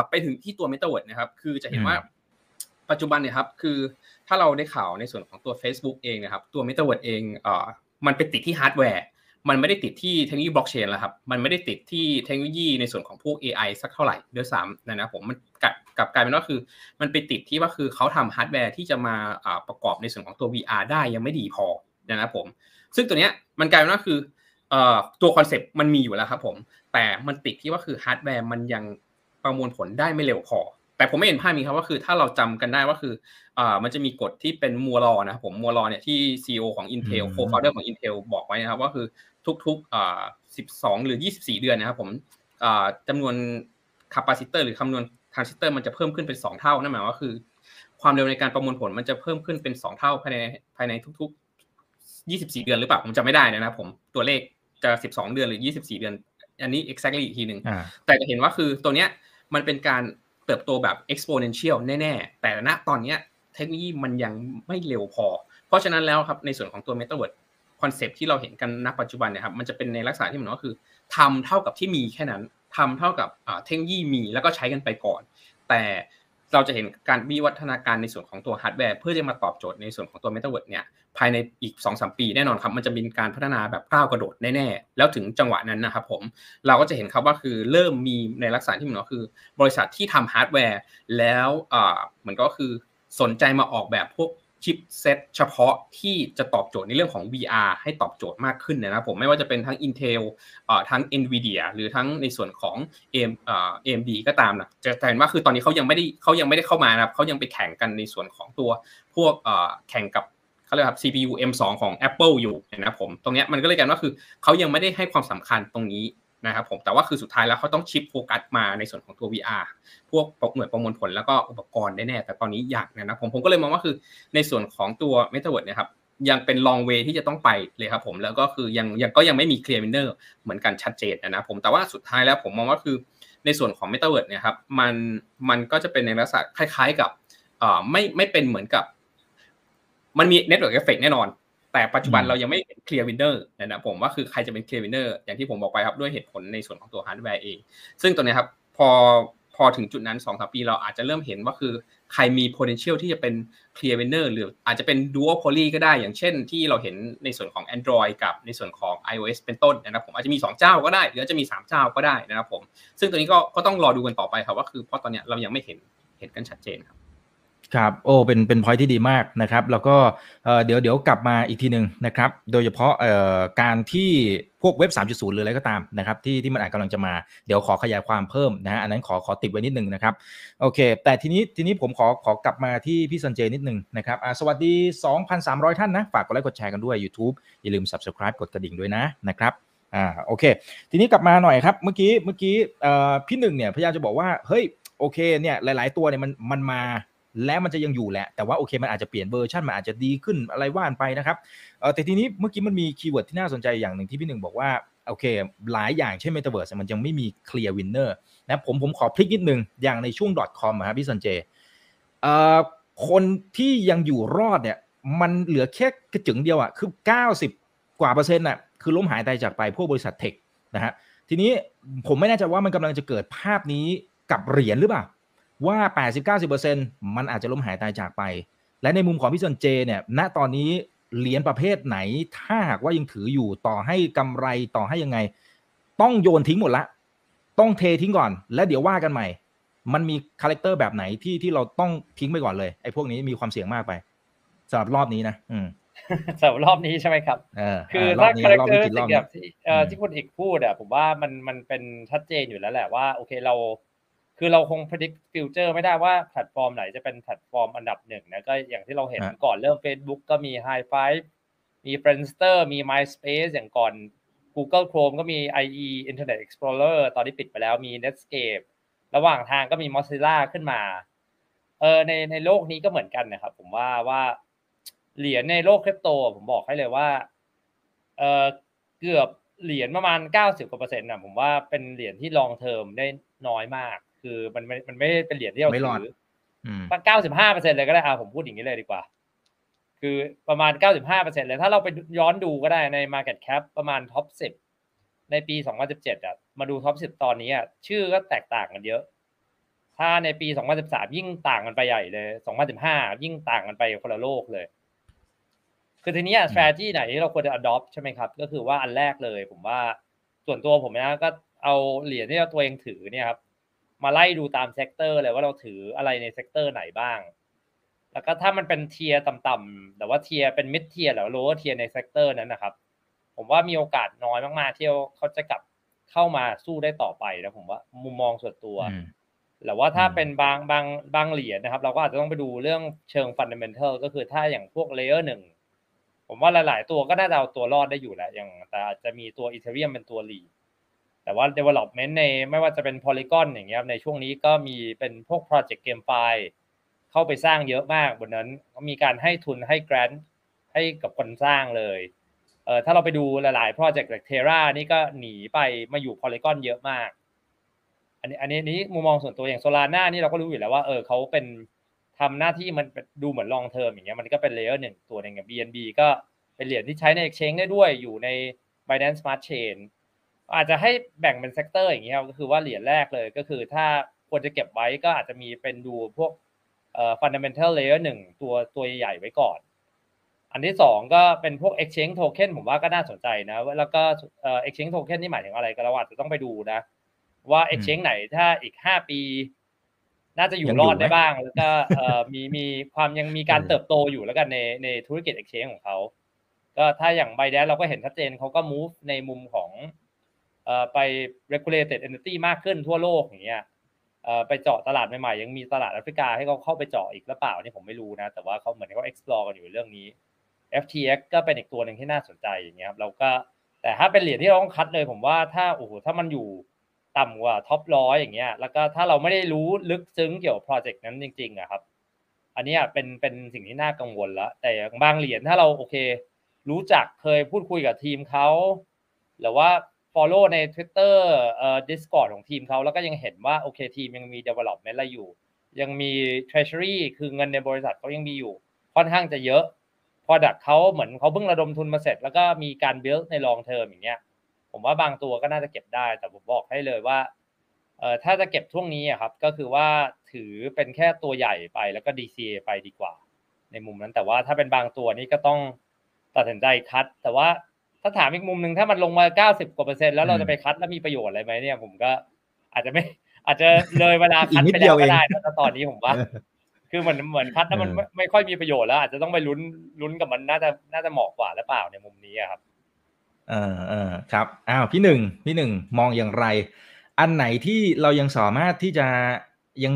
ไปถึงที่ตัว m e t a วิร์ดนะครับคือจะเห็นว่าปัจจุบันเนี่ยครับคือถ้าเราได้ข่าวในส่วนของตัว Facebook เองนะครับตัว m e t a วิร์ดเองมันไปติดที่ฮาร์ดแวร์มันไม่ได้ติดที่เทคโนโลยีบล็อกเชนแล้วครับ มันไม่ได้ติดที่เทคโนโลยีในส่วนของพวก AI สักเท่าไหร่ด้วยซ้ำนะนะผมมัน กลับกลายเป็นว่าคือ มันไปติดที่ว่าคือเขาทำฮาร์ดแวร์ที่จะมาประกอบในส่วนของตัว VR ได้ยังไม่ดีพอนะครับผม ซึ่งตัวเนี้ยมันกลายเป็นว่าคือตัวคอนเซปต์มันมีอยู่แล้วครับผม แต่มันติดที่ว่าคือฮาร์ดแวร์มันยังประมวลผลได้ไม่เร็วพอ แต่ผมไม่เห็นภาพนี้ครับว่าคือถ้าเราจำกันได้ว่าคืออ่ามันจะมีกฎที่เป็น Moore's Law นะครับผม Moore's Law เนี่ยที่ CEO ของ Intel co-founder ของ Intel บอกไว้นะครับว่าคือทุกๆอ่า12 หรือ 24 เดือนนะครับผมอ่าจำนวน capacitor หรือคำนวณ ทรานซิสเตอร์มันจะเพิ่มขึ้นเป็นสองเท่านั่นหมายว่าคือ ความเร็วในการประมวลผลมันจะเพิ่มขึ้นเป็นสองเท่าภายในภายในทุกๆ 24 เดือนหรือเปล่าผมจำไม่ได้นะครับผมตัวเลขจะ 12 เดือนหรือ 24 เดือน อันนี้ exactly อีกทีหนึ่งอ่าแต่จะเห็นว่าคือตัวเนี้ยมันเป็นการเติบโตแบบ exponential แน่ๆ แต่ณตอนเนี้ยเทคโนโลยีมันยังไม่เร็วพอ เพราะฉะนั้นแล้วครับในส่วนของตัว Metaverse concept ที่เราเห็นกันณปัจจุบันเนี่ยครับมันจะเป็นในลักษณะที่เหมือนก็คือทำเท่ากับที่มีแค่นั้น ทำเท่ากับเทคโนโลยีมีแล้วก็ใช้กันไปก่อน แต่เราจะเห็นการวิวัฒนาการในส่วนของตัวฮาร์ดแวร์เพื่อจะมาตอบโจทย์ในส่วนของตัว Metaverse เนี่ยภายในอีก 2-3 ปีแน่นอนครับ มันจะมีการพัฒนาแบบก้าวกระโดดแน่ๆ แล้วถึงจังหวะนั้นนะครับผมเราก็จะเห็นครับว่าคือเริ่มมีในลักษณะที่เหมือนก็คือ บริษัทที่ทำฮาร์ดแวร์แล้วอ่าเหมือนก็คือสนใจมาออกแบบพวก chipset เฉพาะที่จะตอบโจทย์ในเรื่องของ VR ให้ตอบโจทย์มากขึ้นนะครับผมไม่ว่าจะเป็นทั้ง Intel เอ่อทั้ง Nvidia หรือทั้งในส่วนของ AM เอ่อ AMD ก็ตามนะจะเห็นว่าคือตอนนี้เขายังไม่ได้เขายังไม่ได้เข้ามานะครับเขายังไปแข่งกันในส่วนของตัวพวกเอ่อแข่งกับเขาเรียกครับ CPU M2 ของ Apple อยู่นะครับผม ตรงนี้มันก็เลยกันว่าคือเขายังไม่ได้ให้ความสำคัญตรงนี้ นะครับผมแต่ว่าคือสุดท้ายแล้วเขาต้องชิปโฟกัสมาในส่วนของตัว VR พวกหน่วยประมวลผลแล้วก็อุปกรณ์ได้แน่ แต่ตอนนี้อยากนะผมผมก็เลยมองว่าคือในส่วนของตัว Metaverse เนี่ยครับยังเป็น long way ที่จะต้องไปเลยครับผมแล้วก็คือยังยังก็ยังไม่มี clear winner เหมือนกันชัดเจนนะผมแต่ว่าสุดท้ายแล้วผมมองว่าคือในส่วนของ Metaverse เนี่ยครับมันมันก็จะเป็นในลักษณะคล้าย ๆกับเอ่อไม่ไม่เป็นเหมือนกับ มันมี network effect แน่นอน แต่ปัจจุบันอืมเรายังไม่เห็น clear winner นะผมว่าคือใครจะเป็น clear winner อย่างที่ผมบอกไปครับด้วยเหตุผลในส่วนของตัวฮาร์ดแวร์เอง ซึ่งตัวเนี้ยครับพอพอถึงจุดนั้น2อสปีเราอาจจะเริ่มเห็นว่าคือใครมี potential ที่จะเป็น clear winner หรืออาจจะเป็น duopoly ก็ได้อย่างเช่นที่เราเห็นในส่วนของ Android กับในส่วนของ iOS เป็นต้นนะครับผมอาจจะมี 2 เจ้าก็ได้ หรืออาจจะมี 3 เจ้าก็ได้นะครับผมซึ่งตัวนี้ก็ก็ต้องรอดูกันต่อไปครับว่าคือเพราะตอนเนี้ยเรายังไม่เห็นเห็นกันชัดเจนครับ ครับโอ้เป็นเป็นพอยที่ดีมากนะครับแล้วก็เดี๋ยวเดี๋ยวกลับมาอีกทีหนึ่งนะครับโดยเฉพาะการที่พวกเว็บ 3.0 หรืออะไรก็ตามนะครับที่ที่มันอาจกำลังจะมาเดี๋ยวขอขยายความเพิ่มนะฮะอันนั้นขอขอติดไว้นิดนึงนะครับโอเค แต่ทีนี้ทีนี้ผมขอขอกลับมาที่พี่สันเจนิดนึงนะครับสวัสดี 2,300 ท่านนะฝากกดไลค์กดแชร์กันด้วย YouTube อย่าลืม Subscribe กดกระดิ่งด้วยนะนะครับอ่าโอเค ทีนี้กลับมาหน่อยครับเมื่อกี้เมื่อกี้พี่หนึ่งเนี่ยพยายามจะบอกว่าเฮ้ยโอเคเนี่ยหลาย ๆ ตัวเนี่ยมันมันมา และมันจะยังอยู่แหละ แต่ว่าโอเคมันอาจจะเปลี่ยนเวอร์ชันมันอาจจะดีขึ้นอะไรว่ากันไปนะครับเออแต่ทีนี้เมื่อกี้มันมี keyword ที่น่าสนใจอย่างหนึ่งที่พี่หนึ่งบอกว่าโอเค หลายอย่างเช่น Metaverse มันยังไม่มี clear winner เนอะนะผมผมขอพลิกนิดนึง อย่างในช่วง .com อะครับพี่สันเจเอ่อคนที่ยังอยู่รอดเนี่ยมันเหลือแค่กระจึงเดียวอะคือ 90 กว่าเปอร์เซ็นต์อะคือล้มหายตายจากไปพวกบริษัทเทคนะฮะทีนี้ผมไม่แน่ใจว่ามันกำลังจะเกิดภาพนี้กับเหรียญหรือเปล่า ว่า 80-90%มันอาจจะล้มหายตายจากไป และในมุมของพี่สันเจเนี่ยณตอนนี้เหรียญประเภทไหน ถ้าหากว่ายังถืออยู่ต่อให้กำไรต่อให้ยังไง ต้องโยนทิ้งหมดละ ต้องเททิ้งก่อน แล้วเดี๋ยวว่ากันใหม่ มันมีคาแรคเตอร์แบบไหนที่ที่เราต้องทิ้งไปก่อนเลยไอ้พวกนี้มีความเสี่ยงมากไปสำหรับรอบนี้นะ อืมสำหรับรอบนี้ใช่ไหมครับเออคือรอถ้าบนี้คาแรครอบเตอนี้ร์กินรอบแบนี้บที่เอ่ออืมที่คุณเอกพูดอะผมว่ามันมันเป็นชัดเจนอยู่แล้วแหละว่าโอเคเรา คือเราคง predict future ไม่ได้ว่าแพลตฟอร์มไหนจะเป็นแพลตฟอร์มอันดับหนึ่งนะก็อย่างที่เราเห็นฮะก่อนเริ่ม Facebook ก็มี High Five มี Friendster มี MySpace อย่างก่อน Google Chrome ก็มี IE Internet Explorer ตอนนี้ปิดไปแล้วมี Netscape ระหว่างทางก็มี Mozilla ขึ้นมาเออในในโลกนี้ก็เหมือนกันนะครับผมว่าว่าเหรียญในโลกคริปโต ผมบอกให้เลยว่าเออเกือบเหรียญประมาณเก้าสิบกว่าเปอร์เซ็นต์นะผมว่าเป็นเหรียญที่ลองเทอมได้น้อยมาก คือมันไม่มันไม่ได้เป็นเหรียญที่เราไม่รอดถืออืมเก้าสิบห้าเปอร์เซ็นเลยก็ได้อะผมพูดอย่างนี้เลยดีกว่า คือประมาณเก้าสิบห้าเปอร์เซ็นเลยถ้าเราไปย้อนดูก็ได้ใน Market Cap ประมาณท็อปสิบในปีสองพันสิบเจ็ดอะมาดู top สิบตอนนี้อะชื่อก็แตกต่างกันเยอะ ถ้าในปีสองพันสิบสามยิ่งต่างกันไปใหญ่เลยสองพันสิบห้ายิ่งต่างกันไปคนละโลกเลยคือทีนี้ strategy ไหนที่เราควรจะ adopt ใช่ไหมครับ ก็คือว่าอันแรกเลย ผมว่าส่วนตัวผมนะก็เอาเหรียญที่เราตัวเองถือเนี่ยครับ มาไล่ดูตาม sector เลยว่าเราถืออะไรใน sector ไหนบ้าง แล้วก็ถ้ามันเป็น tier ต่ำๆแต่ว่า tier เป็น mid tier หรือ low tier ใน sector นั้นนะครับ ผมว่ามีโอกาสน้อยมากๆที่เขาจะกลับเข้ามาสู้ได้ต่อไปนะผมว่ามุมมองส่วนตัวอืมแต่ว่าถ้าอืมเป็นบางบางบางเหรียญนะครับ เราก็อาจจะต้องไปดูเรื่องเชิงฟันเดเมนทัลก็คือถ้าอย่างพวกเลเยอร์หนึ่งผมว่าหลาย ๆ ตัวก็น่าจะเอาตัวรอดได้อยู่แหละอย่างแต่อาจจะมีตัวอีเทเรียมเป็นตัวลีด แต่ว่า development ในไม่ว่าจะเป็น Polygon อย่างเงี้ยในช่วงนี้ก็มีเป็นพวก project game file เข้าไปสร้างเยอะมากบนนั้นมีการให้ทุนให้ grant ให้กับคนสร้างเลยเออถ้าเราไปดูหลายๆ project จาก Terra นี่ก็หนีไปมาอยู่ Polygon เยอะมาก อันนี้อันนี้นี้มุมมองส่วนตัวอย่าง Solana นี่เราก็รู้อยู่แล้วว่าเออเขาเป็นทำหน้าที่มันดูเหมือน long term อย่างเงี้ยมันก็เป็น layer หนึ่งตัวหนึ่งอย่าง BNB ก็เป็นเหรียญที่ใช้ใน exchange ได้ด้วยอยู่ใน Binance Smart Chain อาจจะให้แบ่งเป็น sector อย่างเงี้ยก็คือว่าเหรียญแรกเลยก็คือถ้าควรจะเก็บไว้ก็อาจจะมีเป็นดูพวกเอ่อ fundamental layer หนึ่งตัวตัวใหญ่ไว้ก่อน อันที่สองก็เป็นพวก exchange token ผมว่าก็น่าสนใจนะ แล้วก็เอ่อ exchange token นี่หมายถึงอะไรก็เราอาจจะต้องไปดูนะ ว่า exchange ไหนถ้าอีกห้าปี น่าจะอยู่รอดได้บ้าง แล้วก็เอ่อมีมีความยังมีการเติบโตอยู่แล้วกันในในธุรกิจ exchange ของเขา ก็ถ้าอย่าง b บ d a n c e เราก็เห็นชัดเจนเขาก็ move ในมุมของ ไป regulated entity มากขึ้นทั่วโลกอย่างเงี้ยไปเจาะตลาดใหม่ๆยังมีตลาดแอฟริกาให้เขาเข้าไปเจาะอีกหรือเปล่านี่ผมไม่รู้นะ แต่ว่าเขาเหมือนเขา explore กันอยู่เรื่องนี้ FTX ก็เป็นอีกตัวหนึ่งที่น่าสนใจอย่างเงี้ยครับเราก็แต่ถ้าเป็นเหรียญที่เราต้องคัดเลยผมว่าถ้าโอ้โหถ้ามันอยู่ต่ำกว่าท็อปร้อยอย่างเงี้ย แล้วก็ถ้าเราไม่ได้รู้ลึกซึ้งเกี่ยวกับโปรเจกต์นั้นจริงๆอะครับ อันนี้เป็นเป็นสิ่งที่น่ากังวลแล้วแต่บางเหรียญถ้าเราโอเค รู้จักเคยพูดคุยกับทีมเขาหรือว่า follow ใน Twitter เอ่อ Discord ของทีมเขาแล้วก็ยังเห็นว่าโอเคทีมยังมี development อะไรอยู่ ยังมี treasury คือเงินในบริษัทเขายังมีอยู่ ค่อนข้างจะเยอะ product เขาเหมือนเขาเพิ่งระดมทุนมาเสร็จ แล้วก็มีการ build ใน long term อย่างเงี้ย ผมว่าบางตัวก็น่าจะเก็บได้ แต่ผมบอกให้เลยว่าเอ่อถ้าจะเก็บช่วงนี้อะครับ ก็คือว่าถือเป็นแค่ตัวใหญ่ไปแล้วก็ DCA ไปดีกว่า ในมุมนั้นแต่ว่าถ้าเป็นบางตัวนี้ก็ต้องตัดสินใจคัด แต่ว่า ถ้าถามอีกมุมหนึ่งถ้ามันลงมา90กว่าเปอร์เซ็นต์แล้วเราจะไปคัดแล้วมีประโยชน์อะไรไหมเนี่ย ผมก็อาจจะไม่ อาจจะเลยเวลาคัดอีกนิดไปเดีแล้ยววก็เองได้แต่ถ้าตอนนี้ผมว่า คือเหมือนเหมือนคัดแล้วมันเออไม่ไม่ค่อยมีประโยชน์แล้ว อาจจะต้องไปลุ้นลุ้นกับมันน่าจะน่าจะเหมาะกว่าหรือเปล่าในมุมนี้อะครับเออเออครับอ้าวพี่หนึ่งพี่หนึ่งมองอย่างไร อันไหนที่เรายังสามารถที่จะ ยัง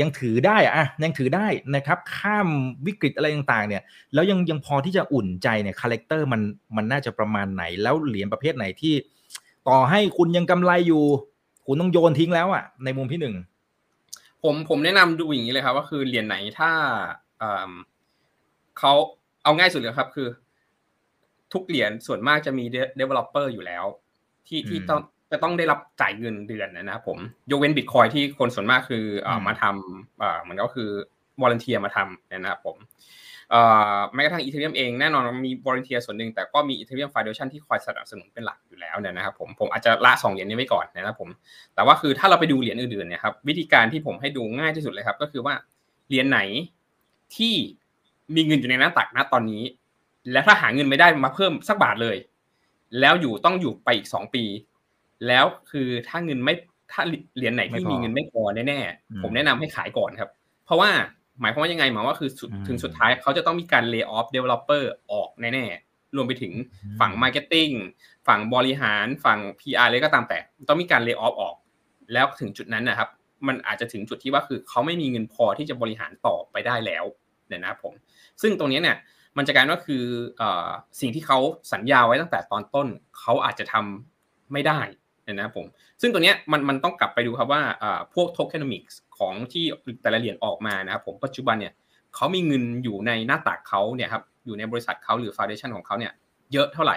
ยังถือได้อะยังถือได้นะครับข้ามวิกฤตอะไรต่างๆเนี่ยแล้วยังยังพอที่จะอุ่นใจเนี่ย character มันมันน่าจะประมาณไหน แล้วเหรียญประเภทไหนที่ ต่อให้คุณยังกำไรอยู่ คุณต้องโยนทิ้งแล้วอะในมุมพี่หนึ่งผมผมแนะนำดูอย่างนี้เลยครับ ว่าคือเหรียญไหนถ้าเขาเอาง่ายสุดเลยครับ คือ ทุกเหรียญส่วนมากจะมี developer อยู่แล้ว ที่ที่ต้อง จะต้องได้รับจ่ายเงินเดือนนะครับผมยกเว้นบิตคอยที่คนส่วนมากคือเอ่ออืมมาทำเอ่อมันก็คือ volunteer มาทำนะครับผมเอ่อแม้กระทั่ง Ethereum เองแน่นอนมี volunteer ส่วนหนึ่งแต่ก็มีอีเทเรียมฟ u n เดชันที่คอยสนับสนุนเป็นหลักอยู่แล้วเนี่ยนะครับผมผมอาจจะละสองเหรียญนี้ไว้ก่อนนะครับผมแต่ว่าคือถ้าเราไปดูเหรียญอื่นๆเนี่ยครับวิธีการที่ผมให้ดูง่ายที่สุดเลยครับ ก็คือว่าเหรียญไหนที่มีเงินอยู่ในหน้าตักณตอนนี้ แล้วถ้าหาเงินไม่ได้มาเพิ่มสักบาทเลย แล้วอยู่ต้องอยู่ไปอีกสองปี แล้วคือถ้าเงินไม่ถ้าเหรียญไหนไม่ที่พอมีเงินไม่พอแน่อืมๆผมแนะนำให้ขายก่อนครับ เพราะว่าหมายความว่ายังไงหมายว่าคือสุดอืมถึงสุดท้ายเขาจะต้องมีการ lay off developer ออกแน่ๆรวมไปถึงอืมฝั่ง marketing ฝั่งบริหารฝั่ง PR เลยก็ตามแต่ ต้องมีการ lay off ออก แล้วถึงจุดนั้นนะครับ มันอาจจะถึงจุดที่ว่าคือเขาไม่มีเงินพอที่จะบริหารต่อไปได้แล้วเนี่ยนะครับผม ซึ่งตรงนี้เนี่ยมันจะกลายว่าคือเอ่อสิ่งที่เขาสัญญาไว้ตั้งแต่ตอนต้นเขาอาจจะทำไม่ได้เนี่ยนะครับผม ซึ่งตัวเนี้ยมันมันต้องกลับไปดูครับว่าเอ่อพวก tokenomics ของที่แต่ละเหรียญออกมานะครับผมปัจจุบันเนี่ยเขามีเงินอยู่ในหน้าตักเขาเนี่ยครับอยู่ในบริษัทเขาหรือ foundation ของเขาเนี่ยเยอะเท่าไหร่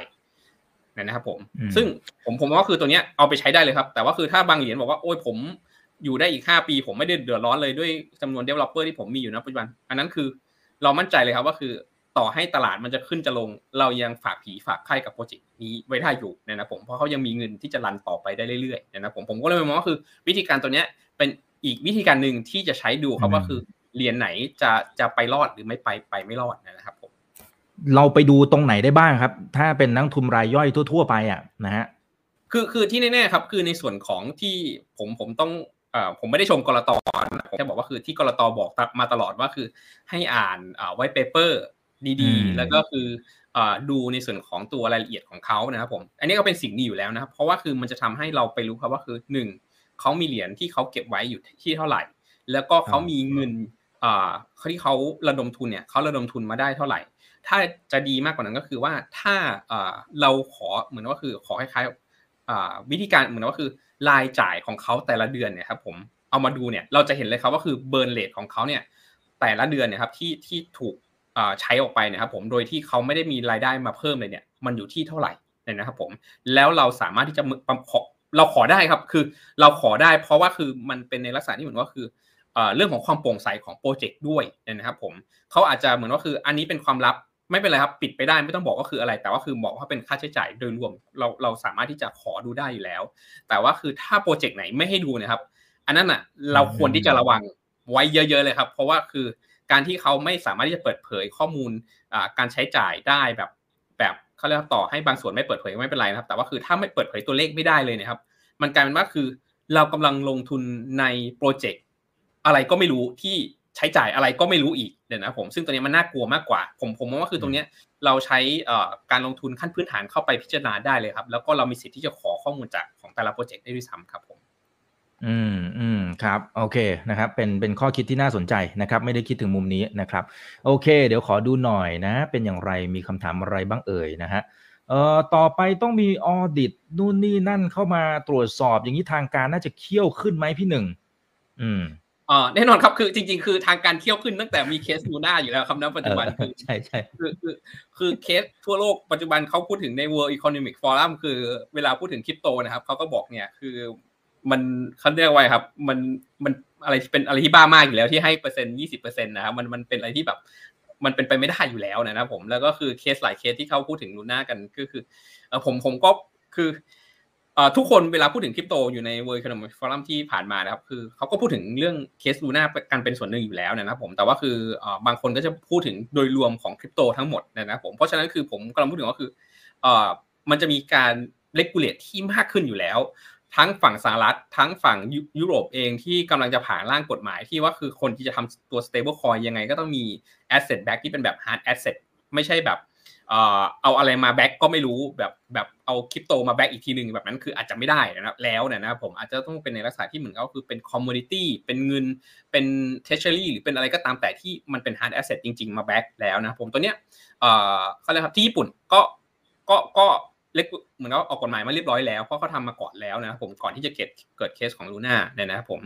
นะครับผมอืมซึ่งผมผมว่าคือตัวเนี้ยเอาไปใช้ได้เลยครับ แต่ว่าคือถ้าบางเหรียญบอกว่าโอ้ยผมอยู่ได้อีก 5 ปี ผมไม่ได้เดือดร้อนเลยด้วยจำนวน developer ที่ผมมีอยู่นะปัจจุบัน อันนั้นคือเรามั่นใจเลยครับว่าคือ ต่อให้ตลาดมันจะขึ้นจะลง เรายังฝากผีฝากไข่กับโปรเจกต์นี้ไว้ได้อยู่เนยนะผมเพราะเขายังมีเงินที่จะรันต่อไปได้เรื่อยๆเนยนะผมผมก็เลยมองว่าคือ วิธีการตัวเนี้ยเป็นอีกวิธีการหนึ่งที่จะใช้ดูครับอืมว่าคือเหรียญไหนจะจะไปรอดหรือไม่ไปไปไม่รอดนะครับผมเราไปดูตรงไหนได้บ้างครับ ถ้าเป็นนักลงทุนรายย่อยทั่ว ๆ ไปอะนะฮะคือคือที่แน่ๆครับคือในส่วนของที่ผมผมต้องเอ่อผมไม่ได้ชมกรตนะผมแค่บอกว่าคือที่กรตบอกมาตลอดว่าคือให้อ่านไว้เปเปอร์ ดีอืมๆแล้วก็คือเอ่อดูในส่วนของตัวรายละเอียดของเขานะครับผม อันนี้ก็เป็นสิ่งดีอยู่แล้วนะครับ เพราะว่าคือมันจะทำให้เราไปรู้ครับว่าคือหนึ่งเขามีเหรียญที่เขาเก็บไว้อยู่ที่เท่าไหร่ แล้วก็เขามีเงินอ่าเขาที่เขาระดมทุนเนี่ยเขาระดมทุนมาได้เท่าไหร่ ถ้าจะดีมากกว่านั้นก็คือว่าถ้าเอ่อเราขอเหมือนว่าคือขอคล้ายๆวิธีการเหมือนว่าคือรายจ่ายของเขาแต่ละเดือนเนี่ยครับผมเอามาดูเนี่ยเราจะเห็นเลยครับว่าคือเบิร์นเลทของเขาเนี่ยแต่ละเดือนเนี่ยครับที่ที่ถูก ใช้ออกไปนะครับผมโดยที่เขาไม่ได้มีรายได้มาเพิ่มเลยเนี่ยมันอยู่ที่เท่าไหร่เนี่ยนะครับผมแล้วเราสามารถที่จะขอเราขอได้ครับคือเราขอได้ เพราะว่าคือมันเป็นในลักษณะที่เหมือนว่าคือเรื่องของความโปร่งใสของโปรเจกต์ด้วยนะครับผมเขาอาจจะเหมือนว่าคืออันนี้เป็นความลับไม่เป็นไรครับปิดไปได้ไม่ต้องบอกว่าคืออะไร แต่ว่าคือบอกว่าเป็นค่าใช้จ่ายโดยรวมเราเราสามารถที่จะขอดูได้อยู่แล้ว แต่ว่าคือถ้าโปรเจกต์ไหนไม่ให้ดูนะครับ อันนั้นอะเราควรที่จะระวังไว้เยอะ ๆเลยครับ เพราะว่าคือ การที่เขาไม่สามารถที่จะเปิดเผยข้อมูลการใช้จ่ายได้แบบแบบเขาเรียกต่อให้บางส่วนไม่เปิดเผยไม่เป็นไรนะครับ แต่ว่าคือถ้าไม่เปิดเผยตัวเลขไม่ได้เลยนะครับ มันกลายเป็นว่าคือ เรากำลังลงทุนในโปรเจกต์อะไรก็ไม่รู้ที่ใช้จ่ายอะไรก็ไม่รู้อีกเดี๋ยวนะผมซึ่งตัวนี้มันน่ากลัวมากกว่า ผมผมมองว่าคือตรงนี้เราใช้การลงทุนขั้นพื้นฐานเข้าไปพิจารณาได้เลยครับ แล้วก็เรามีสิทธิ์ที่จะขอข้อมูลจากของแต่ละโปรเจกต์ได้ด้วยซ้ำครับผม อืมอืมครับ โอเคนะครับ เป็นเป็นข้อคิดที่น่าสนใจนะครับ ไม่ได้คิดถึงมุมนี้นะครับ โอเค เดี๋ยวขอดูหน่อยนะ เป็นอย่างไรมีคำถามอะไรบ้างเอ่ยนะฮะเอ่อต่อไปต้องมีออดิตนู่นนี่นั่นเข้ามาตรวจสอบอย่างนี้ทางการน่าจะเคี่ยวขึ้นไหมพี่หนึ่งอืมอ่าแน่นอนครับคือจริง ๆ คือทางการเที่ยวขึ้นตั้งแต่มีเคสลูน่าอยู่แล้วครับณปัจจุบันคือใช่ใช่คือคือคือเคสทั่วโลกปัจจุบันเขาพูดถึงใน World Economic Forum คือเวลาพูดถึงคริปโตนะครับเขาก็บอกเนี่ยคือ มันเขาเรียกว่าครับ มันมันอะไรเป็นอะไรที่บ้ามากอยู่แล้วที่ให้เปอร์เซ็นต์ยี่สิบเปอร์เซ็นต์นะครับมันมันเป็นอะไรที่แบบ มันเป็นไปไม่ได้อยู่แล้วนะครับผมแล้วก็คือเคสหลายเคสที่เขาพูดถึง Luna กันก็คือผมผมก็คือทุกคนเวลาพูดถึงคริปโตอยู่ใน World Economic Forum ที่ผ่านมานะครับคือเขาก็พูดถึงเรื่องเคส Luna กันเป็นส่วนหนึ่งอยู่แล้วนะครับผมแต่ว่าคือบางคนก็จะพูดถึงโดยรวมของคริปโตทั้งหมดนะครับผมเพราะฉะนั้นคือผมกำลังพูดถึงก็คือมันจะมีการ regulate ที่มากขึ้นอยู่แล้ว ทั้งฝั่งสหรัฐทั้งฝั่งยุโรปเองที่กำลังจะผ่านร่างกฎหมายที่ว่าคือคนที่จะทำตัว stable coin ยังไงก็ต้องมี asset back ที่เป็นแบบ hard asset ไม่ใช่แบบเอาอะไรมา back ก็ไม่รู้แบบแบบเอาคริปโตมา back อีกทีหนึ่งแบบนั้นคืออาจจะไม่ได้นะครับแล้วเนะครับผมอาจจะต้องเป็นในลักษณะที่เหมือนก็คือเป็น commodity เป็นเงินเป็น treasury หรือเป็นอะไรก็ตามแต่ที่มันเป็น hard asset จริง ๆ มา back แล้วนะผมตัวเนี้ยเขาเรียกครับที่ญี่ปุ่นก็ก็ก็ เล็กเหมือนว่าออกกฎหมายมาเรียบร้อยแล้วเพราะเขาทำมาก่อนแล้วนะครับผมก่อนที่จะเกิดเกิดเคสของ Luna เนี่ยนะครับผม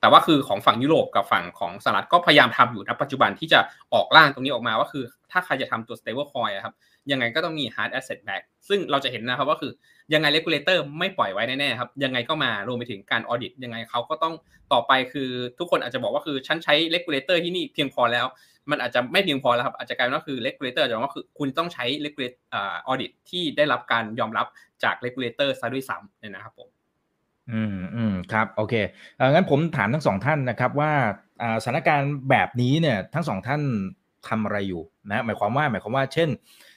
แต่ว่าคือของฝั่งยุโรปกับฝั่งของสหรัฐก็พยายามทำอยู่ณปัจจุบันที่จะออกร่างตรงนี้ออกมาว่าคือ ถ้าใครจะทำตัว stable coin ครับยังไงก็ต้องมี hard asset back ซึ่งเราจะเห็นนะครับว่าคือยังไง regulator ไม่ปล่อยไว้แน่ๆครับยังไงก็มารวมไปถึงการ audit ยังไงเขาก็ต้องต่อไปคือทุกคนอาจจะบอกว่าคือฉันใช้ regulator ที่นี่เพียงพอแล้ว มันอาจจะไม่เพียงพอแล้วครับอาจจะกลายเป็นว่าคือ regulator จะว่าคือคุณต้องใช้ regulator อ่า audit ที่ได้รับการยอมรับจาก regulator ซะด้วยซ้ำเนี่ยนะครับผมอืมอืมครับโอเคเอองั้นผมถามทั้งสองท่านนะครับว่าสถานการณ์แบบนี้เนี่ยทั้งสองท่านทำอะไรอยู่นะหมายความว่าหมายความว่าเช่น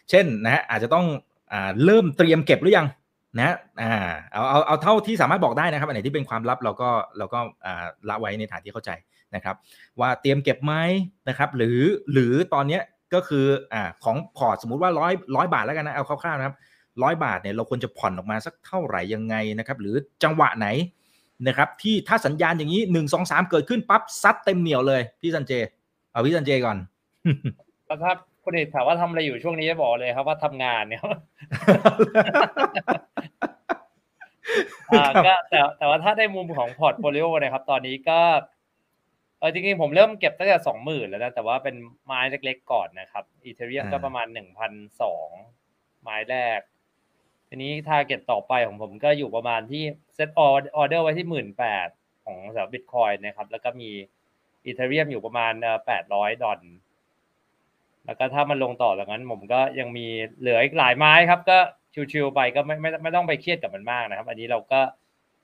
เช่นนะฮะอาจจะต้องอ่าเริ่มเตรียมเก็บหรือยังนะอ่าเอาเอาเอาเท่าที่สามารถบอกได้นะครับอันไหนที่เป็นความลับเราก็เราก็อ่าละไว้ในฐานที่เข้าใจ นะครับว่าเตรียมเก็บไหมนะครับหรือหรือตอนนี้ก็คืออ่าของพอร์ตสมมุติว่าร้อยร้อยบาทแล้วกันนะเอาคร่าวๆนะครับร้อยบาทเนี่ยเราควรจะผ่อนออกมาสักเท่าไหร่ยังไงนะครับหรือจังหวะไหนนะครับที่ถ้าสัญญาณอย่างนี้หนึ่งสองสามเกิดขึ้นปั๊บซัดเต็มเหนียวเลยพี่สันเจเอาพี่สันเจก่อนถ้าคนอื่นถามว่าทำอะไรอยู่ช่วงนี้จะบอกเลยครับว่าทำงานเนี่ยก็แต่แต่ว่าถ้าได้มุมของ portfolio นะครับ ตอนนี้ก็ เออจริงๆผมเริ่มเก็บตั้งแต่สองหมื่นแล้วนะแต่ว่าเป็นไม้เล็กๆก่อนนะครับ Ethereum ก็ประมาณหนึ่งพันสองไม้แรก ทีนี้ target ต่อไปของผมก็อยู่ประมาณที่ set order ไว้ที่หมื่นแปดของสำหรับบิตคอยนะครับ แล้วก็มี Ethereum อยู่ประมาณแปดร้อยดอลแล้วก็ถ้ามันลงต่อจากนั้นผมก็ยังมีเหลืออีกหลายไม้ครับ ก็ชิวๆไปก็ไม่ไม่ไม่ต้องไปเครียดกับมันมากนะครับ อันนี้เราก็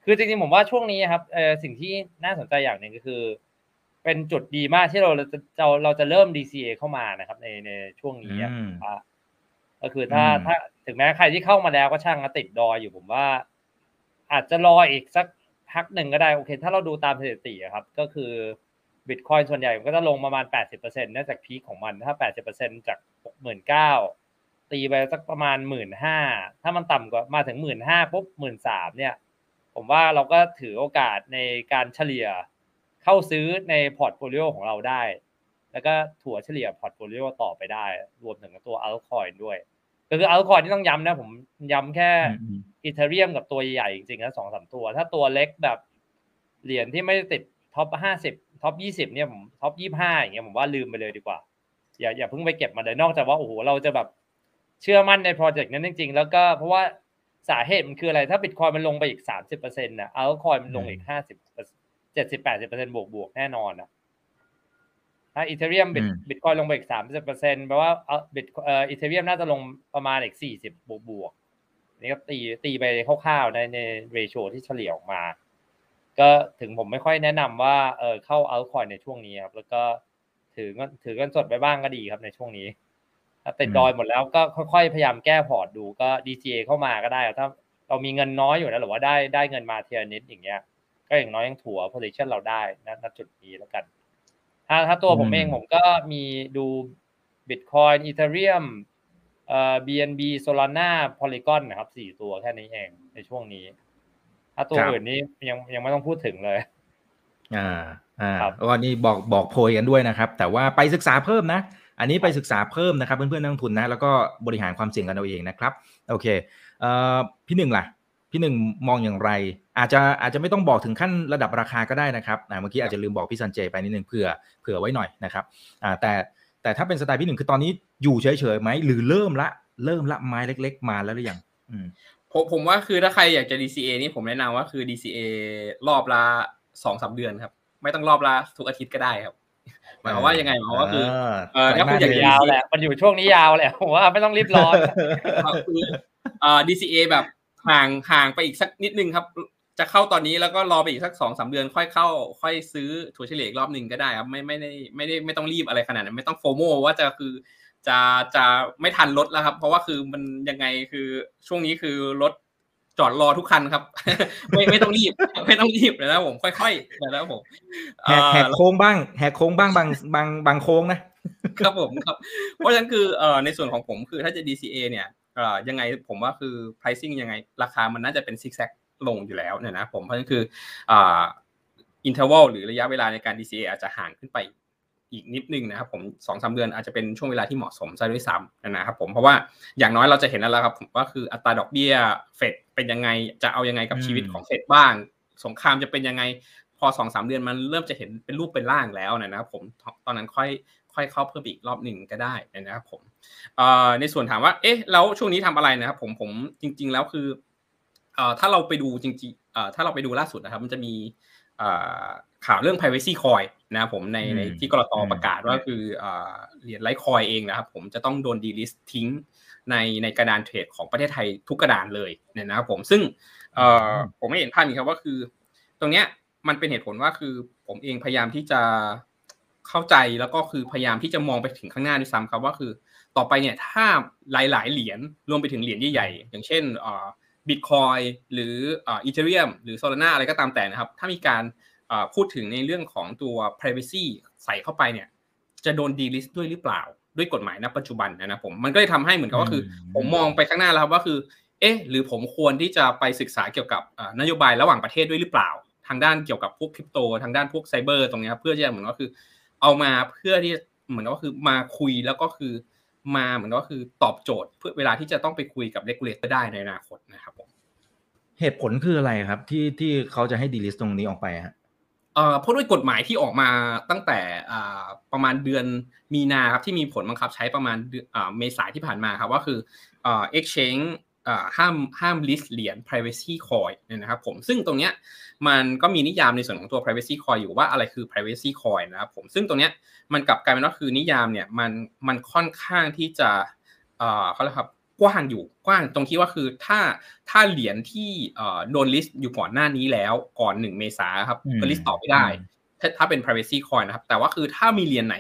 คือจริงๆผมว่าช่วงนี้ครับเออสิ่งที่น่าสนใจอย่างหนึ่งก็คือ เป็นจุดดีมากที่เราจะเราเราจะเริ่ม DCA เข้ามานะครับ ในในช่วงนี้อะก็คือถ้าถ้าถึงแม้ใครที่เข้ามาแล้วก็ช่างติดดอยอยู่ผมว่า อาจจะรออีกสักพักหนึ่งก็ได้โอเค ถ้าเราดูตามสถิติครับ ก็คือบิตคอยส่วนใหญ่ก็จะลงประมาณ 80%เนื่องจากพีคของมัน ถ้า 80%จาก 69,000ตีไปสักประมาณ 15,000 ถ้ามันต่ำกว่ามาถึง 15,000ปุ๊บ13,000เนี่ย ผมว่าเราก็ถือโอกาสในการเฉลี่ย เข้าซื้อใน portfolio ของเราได้ แล้วก็ถัวเฉลี่ย portfolio ต่อไปได้ รวมถึงตัว altcoin ด้วย ก็คือ altcoin ที่ต้องย้ำนะ ผมย้ำแค่ Ethereum กับตัวใหญ่จริงๆนะสองสามตัว ถ้าตัวเล็กแบบเหรียญที่ไม่ได้ติด top ห้าสิบ top ยี่สิบเนี่ยผม top ยี่ห้าอย่างเงี้ยผมว่าลืมไปเลยดีกว่า อย่าอย่าเพิ่งไปเก็บมาเลยนอกจากว่าโอ้โหเราจะแบบเชื่อมั่นในโปรเจกต์นั้นจริง ๆ แล้วก็เพราะว่าสาเหตุมันคืออะไร ถ้าบิตคอยมันลงไปอีกสามสิบเปอร์เซ็นต์นะเอาคอยมันลงอีกห้าสิบ เจ็ดสิบแปดสิบเปอร์เซ็นต์บวกบวกแน่นอนนะถ้า Ethereum บิตอืมบิตคอยลงไปอีกสามสิบเปอร์เซ็นต์แปลว่าเอาบิตเอ่อ Ethereum น่าจะลงประมาณอีกสี่สิบบวกบวกนี่ก็ตีตีไปคร่าวๆในใน ratio ที่เฉลี่ยออกมา ก็ถึงผมไม่ค่อยแนะนำว่าเออเข้าเอาคอยในช่วงนี้ครับ แล้วก็ถือเงินถือเงินสดไปบ้างก็ดีครับในช่วงนี้ถ้าติดอืมดอยหมดแล้วก็ค่อยๆพยายามแก้พอร์ตดูก็ DCA เข้ามาก็ได้ครับถ้าเรามีเงินน้อยอยู่นะหรือว่าได้ได้เงินมาเทียนิดอย่างเงี้ย ก็อย่างน้อยยังถัว position เราได้นะณจุดนี้แล้วกัน ถ้าถ้าตัวผมอืมเองผมก็มีดู Bitcoin Ethereum เอ่อ BNB Solana Polygon นะครับสี่ตัวแค่นี้เองในช่วงนี้ ถ้าตัวอื่นนี่ยังยังไม่ต้องพูดถึงเลย อ่าอ่าครับวันนี้บอกบอกโพยกันด้วยนะครับ แต่ว่าไปศึกษาเพิ่มนะ อันนี้ไปศึกษาเพิ่มนะครับ เพื่อนๆนักลงทุนนะ แล้วก็บริหารความเสี่ยงกันเอาเองนะครับ โอเคเอ่อพี่หนึ่งล่ะ พี่หนึ่งมองอย่างไร อาจจะอาจจะไม่ต้องบอกถึงขั้นระดับราคาก็ได้นะครับอ่าเมื่อกี้อาจจะลืมบอกพี่ซันเจไปนิดนึงเผื่อเผื่อไว้หน่อยนะครับอ่าแต่แต่ถ้าเป็นสไตล์พี่หนึ่งคือตอนนี้อยู่เฉยๆไหมหรือเริ่มละเริ่มละไม้เล็ก ๆ มาแล้วหรือยังอืมผมผมว่าคือถ้าใครอยากจะ DCA นี่ผมแนะนำว่าคือ DCA รอบละสองสามเดือนครับ ไม่ต้องรอบละทุกอาทิตย์ก็ได้ครับหมายความว่ายังไงหมายความว่าคือเอ่อถ้าคุณอยากจะยาวแหละมันอยู่ช่วงนี้ยาวแหละผมว่าไม่ต้องรีบร้อนครับคือเอ่อ DCA แบบห่างห่างไปอีกสักนิดนึงครับ จะเข้าตอนนี้แล้วก็รอไปอีกสักสองสามเดือนค่อยเข้า ค่อยซื้อถัวเฉลี่ยอีกรอบหนึ่งก็ได้ครับไม่ไม่ได้ไม่ได้ไม่ต้องรีบอะไรขนาดนั้นไม่ต้องโฟโมว่าจะคือจะจะไม่ทันรถแล้วครับ เพราะว่าคือมันยังไงคือช่วงนี้คือรถจอดรอทุกคันครับ ไม่ไม่ต้องรีบ ไม่ต้องรีบนะครับผมค่อยๆนะครับผมแหกแหกโค้งบ้าง แหกโค้งบ้างบางบางบางโค้งนะครับผมครับ เพราะฉะนั้นคือเอ่อในส่วนของผมคือถ้าจะ DCA เนี่ยเอ่อยังไงผมว่าคือ pricing ยังไง ราคามันน่าจะเป็น zig zag ลงอยู่แล้วเนี่ยนะผมเพราะฉะนั้นคืออ่า interval หรือระยะเวลาในการ DCA อาจจะห่างขึ้นไปอีกนิดนึงนะครับผมสองสามเดือนอาจจะเป็นช่วงเวลาที่เหมาะสมซะด้วยซ้ำนะครับผมเพราะว่าอย่างน้อยเราจะเห็นแล้วครับผมว่าคืออัตราดอกเบี้ยเฟดเป็นยังไงจะเอายังไงกับอืมชีวิตของเฟดบ้าง สงครามจะเป็นยังไงพอสองสามเดือนมันเริ่มจะเห็นเป็นรูปเป็นร่างแล้วนะครับผมตอนนั้นค่อยค่อยเข้าเพิ่มอีกรอบหนึ่งก็ได้นะครับผมเอ่อในส่วนถามว่าเอ๊ะแล้วช่วงนี้ทำอะไรนะครับผมผมจริง ๆ แล้วคือเอ่อ ถ้าเราไปดูจริงๆเอ่อถ้าเราไปดูล่าสุดนะครับ มันจะมีเอ่อข่าวเรื่อง privacy coin นะครับผมในอืมในที่กรตอืมประกาศว่าคือเอ่อเหรียญไลท์คอยเองนะครับ ผมจะต้องโดนดีลิสทิ้งในในกระดานเทรดของประเทศไทยทุกกระดานเลยเนี่ยนะครับผมซึ่งเอ่อผมไม่เห็นภาพนี้ครับว่าคือ ตรงเนี้ยมันเป็นเหตุผลว่าคือผมเองพยายามที่จะเข้าใจแล้วก็คือพยายามที่จะมองไปถึงข้างหน้าด้วยซ้ำครับว่าคือต่อไปเนี่ยถ้าหลาย ๆ เหรียญรวมไปถึงเหรียญใหญ่ๆอย่างเช่น บิตคอยหรือ Ethereum หรือ Solana อะไรก็ตามแต่นะครับ ถ้ามีการเอ่อพูดถึงในเรื่องของตัว privacy ใส่เข้าไปเนี่ย จะโดน delist ด้วยหรือเปล่า ด้วยกฎหมายณปัจจุบันนะครับผมมันก็เลยทำให้เหมือนกับว่าคืออืมผมมองไปข้างหน้าแล้วครับว่าคือ เอ๊ะ หรือผมควรที่จะไปศึกษาเกี่ยวกับอ่านโยบายระหว่างประเทศด้วยหรือเปล่า ทางด้านเกี่ยวกับพวกคริปโต ทางด้านพวกไซเบอร์ตรงเนี้ยครับเพื่อที่จะเหมือนก็คือ เอามาเพื่อที่เหมือนก็คือมาคุยแล้วก็คือมาเหมือนก็คือตอบโจทย์เพื่อเวลาที่จะต้องไปคุยกับ regulator ได้ในอนาคตนะครับผม เหตุผลคืออะไรครับ ที่ที่เขาจะให้ delist ตรงนี้ออกไปฮะเอ่อเพราะด้วยกฎหมายที่ออกมาตั้งแต่อ่าประมาณเดือนมีนาครับที่มีผลบังคับใช้ประมาณเดือนอ่าเมษายนที่ผ่านมาครับว่าคือเอ่อ exchange อ่าห้ามห้าม list เหรียญ privacy coin เนี่ยนะครับผมซึ่งตรงเนี้ยมันก็มีนิยามในส่วนของตัว privacy coin อยู่ว่าอะไรคือ privacy coin นะครับผมซึ่งตรงเนี้ยมันกลับกลายเป็นว่าคือนิยามเนี่ยมันมันค่อนข้างที่จะเอ่อเขาเรียกครับ กว้างอยู่กว้างตรงที่ว่าคือถ้าถ้าเหรียญที่เอ่อโดน list อยู่ก่อนหน้านี้แล้วก่อนหนึ่งเมษาครับก็ list ต่อไม่ได้ถ้าถ้าเป็น privacy coin นะครับ แต่ว่าคือถ้ามีเหรียญไหน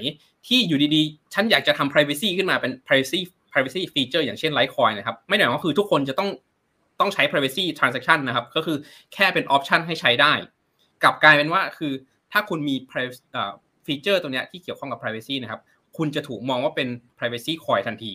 ที่อยู่ดีๆ ฉันอยากจะทำ privacy ขึ้นมาเป็น privacy privacy feature อย่างเช่น Litecoin นะครับ ไม่ได้หมายความว่าคือทุกคนจะต้องต้องใช้ privacy transaction นะครับ ก็คือแค่เป็น option ให้ใช้ได้กลับกลายเป็นว่าคือถ้าคุณมี privacy เอ่อ feature ตัวเนี้ยที่เกี่ยวข้องกับ privacy นะครับ คุณจะถูกมองว่าเป็น privacy coin ทันที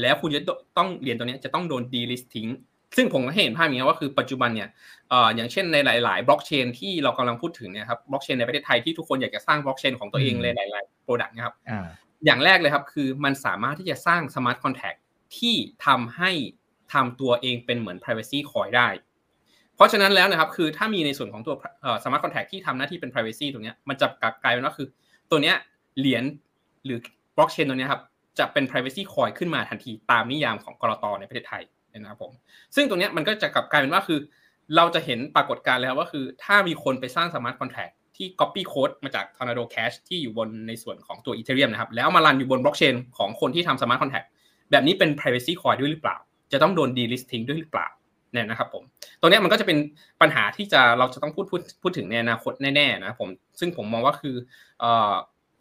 แล้วคุณจะต้องเหรียญตัวเนี้ยจะต้องโดน delist ทิ้งซึ่งผมก็เห็นภาพอย่างนี้ว่าคือปัจจุบันเนี่ยเอ่ออย่างเช่นในหลาย ๆ บล็อกเชนที่เรากำลังพูดถึงเนี่ยครับบล็อกเชนในประเทศไทยที่ทุกคนอยากจะสร้างบล็อกเชนของตัวเองอืมเลยหลาย ๆ product นะครับอ่าอย่างแรกเลยครับคือมันสามารถที่จะสร้าง smart contract ที่ทำให้ทำตัวเองเป็นเหมือน privacy coin ได้ เพราะฉะนั้นแล้วนะครับคือถ้ามีในส่วนของตัว smart contract ที่ทำหน้าที่เป็น privacy ตรงนี้มันจะกลายเป็นว่าคือ ตัวเนี้ยเหรียญหรือบล็อกเชนตัวนี้ครับ จะเป็น privacy coin ขึ้นมาทันทีตามนิยามของก.ล.ต.ในประเทศไทยนะครับผม ซึ่งตรงนี้มันก็จะกลับกลายเป็นว่าคือ เราจะเห็นปรากฏการณ์แล้วว่าคือ ถ้ามีคนไปสร้างสมาร์ทคอนแทคที่ copy code มาจาก Tornado Cash ที่อยู่บนในส่วนของตัว Ethereum นะครับ แล้วมา run อยู่บนบล็อกเชนของคนที่ทำ smart contract แบบนี้เป็น privacy coin ด้วยหรือเปล่า จะต้องโดน delisting ด้วยหรือเปล่าเนี่ยนะครับผมตรงนี้มันก็จะเป็นปัญหาที่จะเราจะต้องพูดพูดพูดถึงในอนาคตแน่ๆนะผมซึ่งผมมองว่าคือ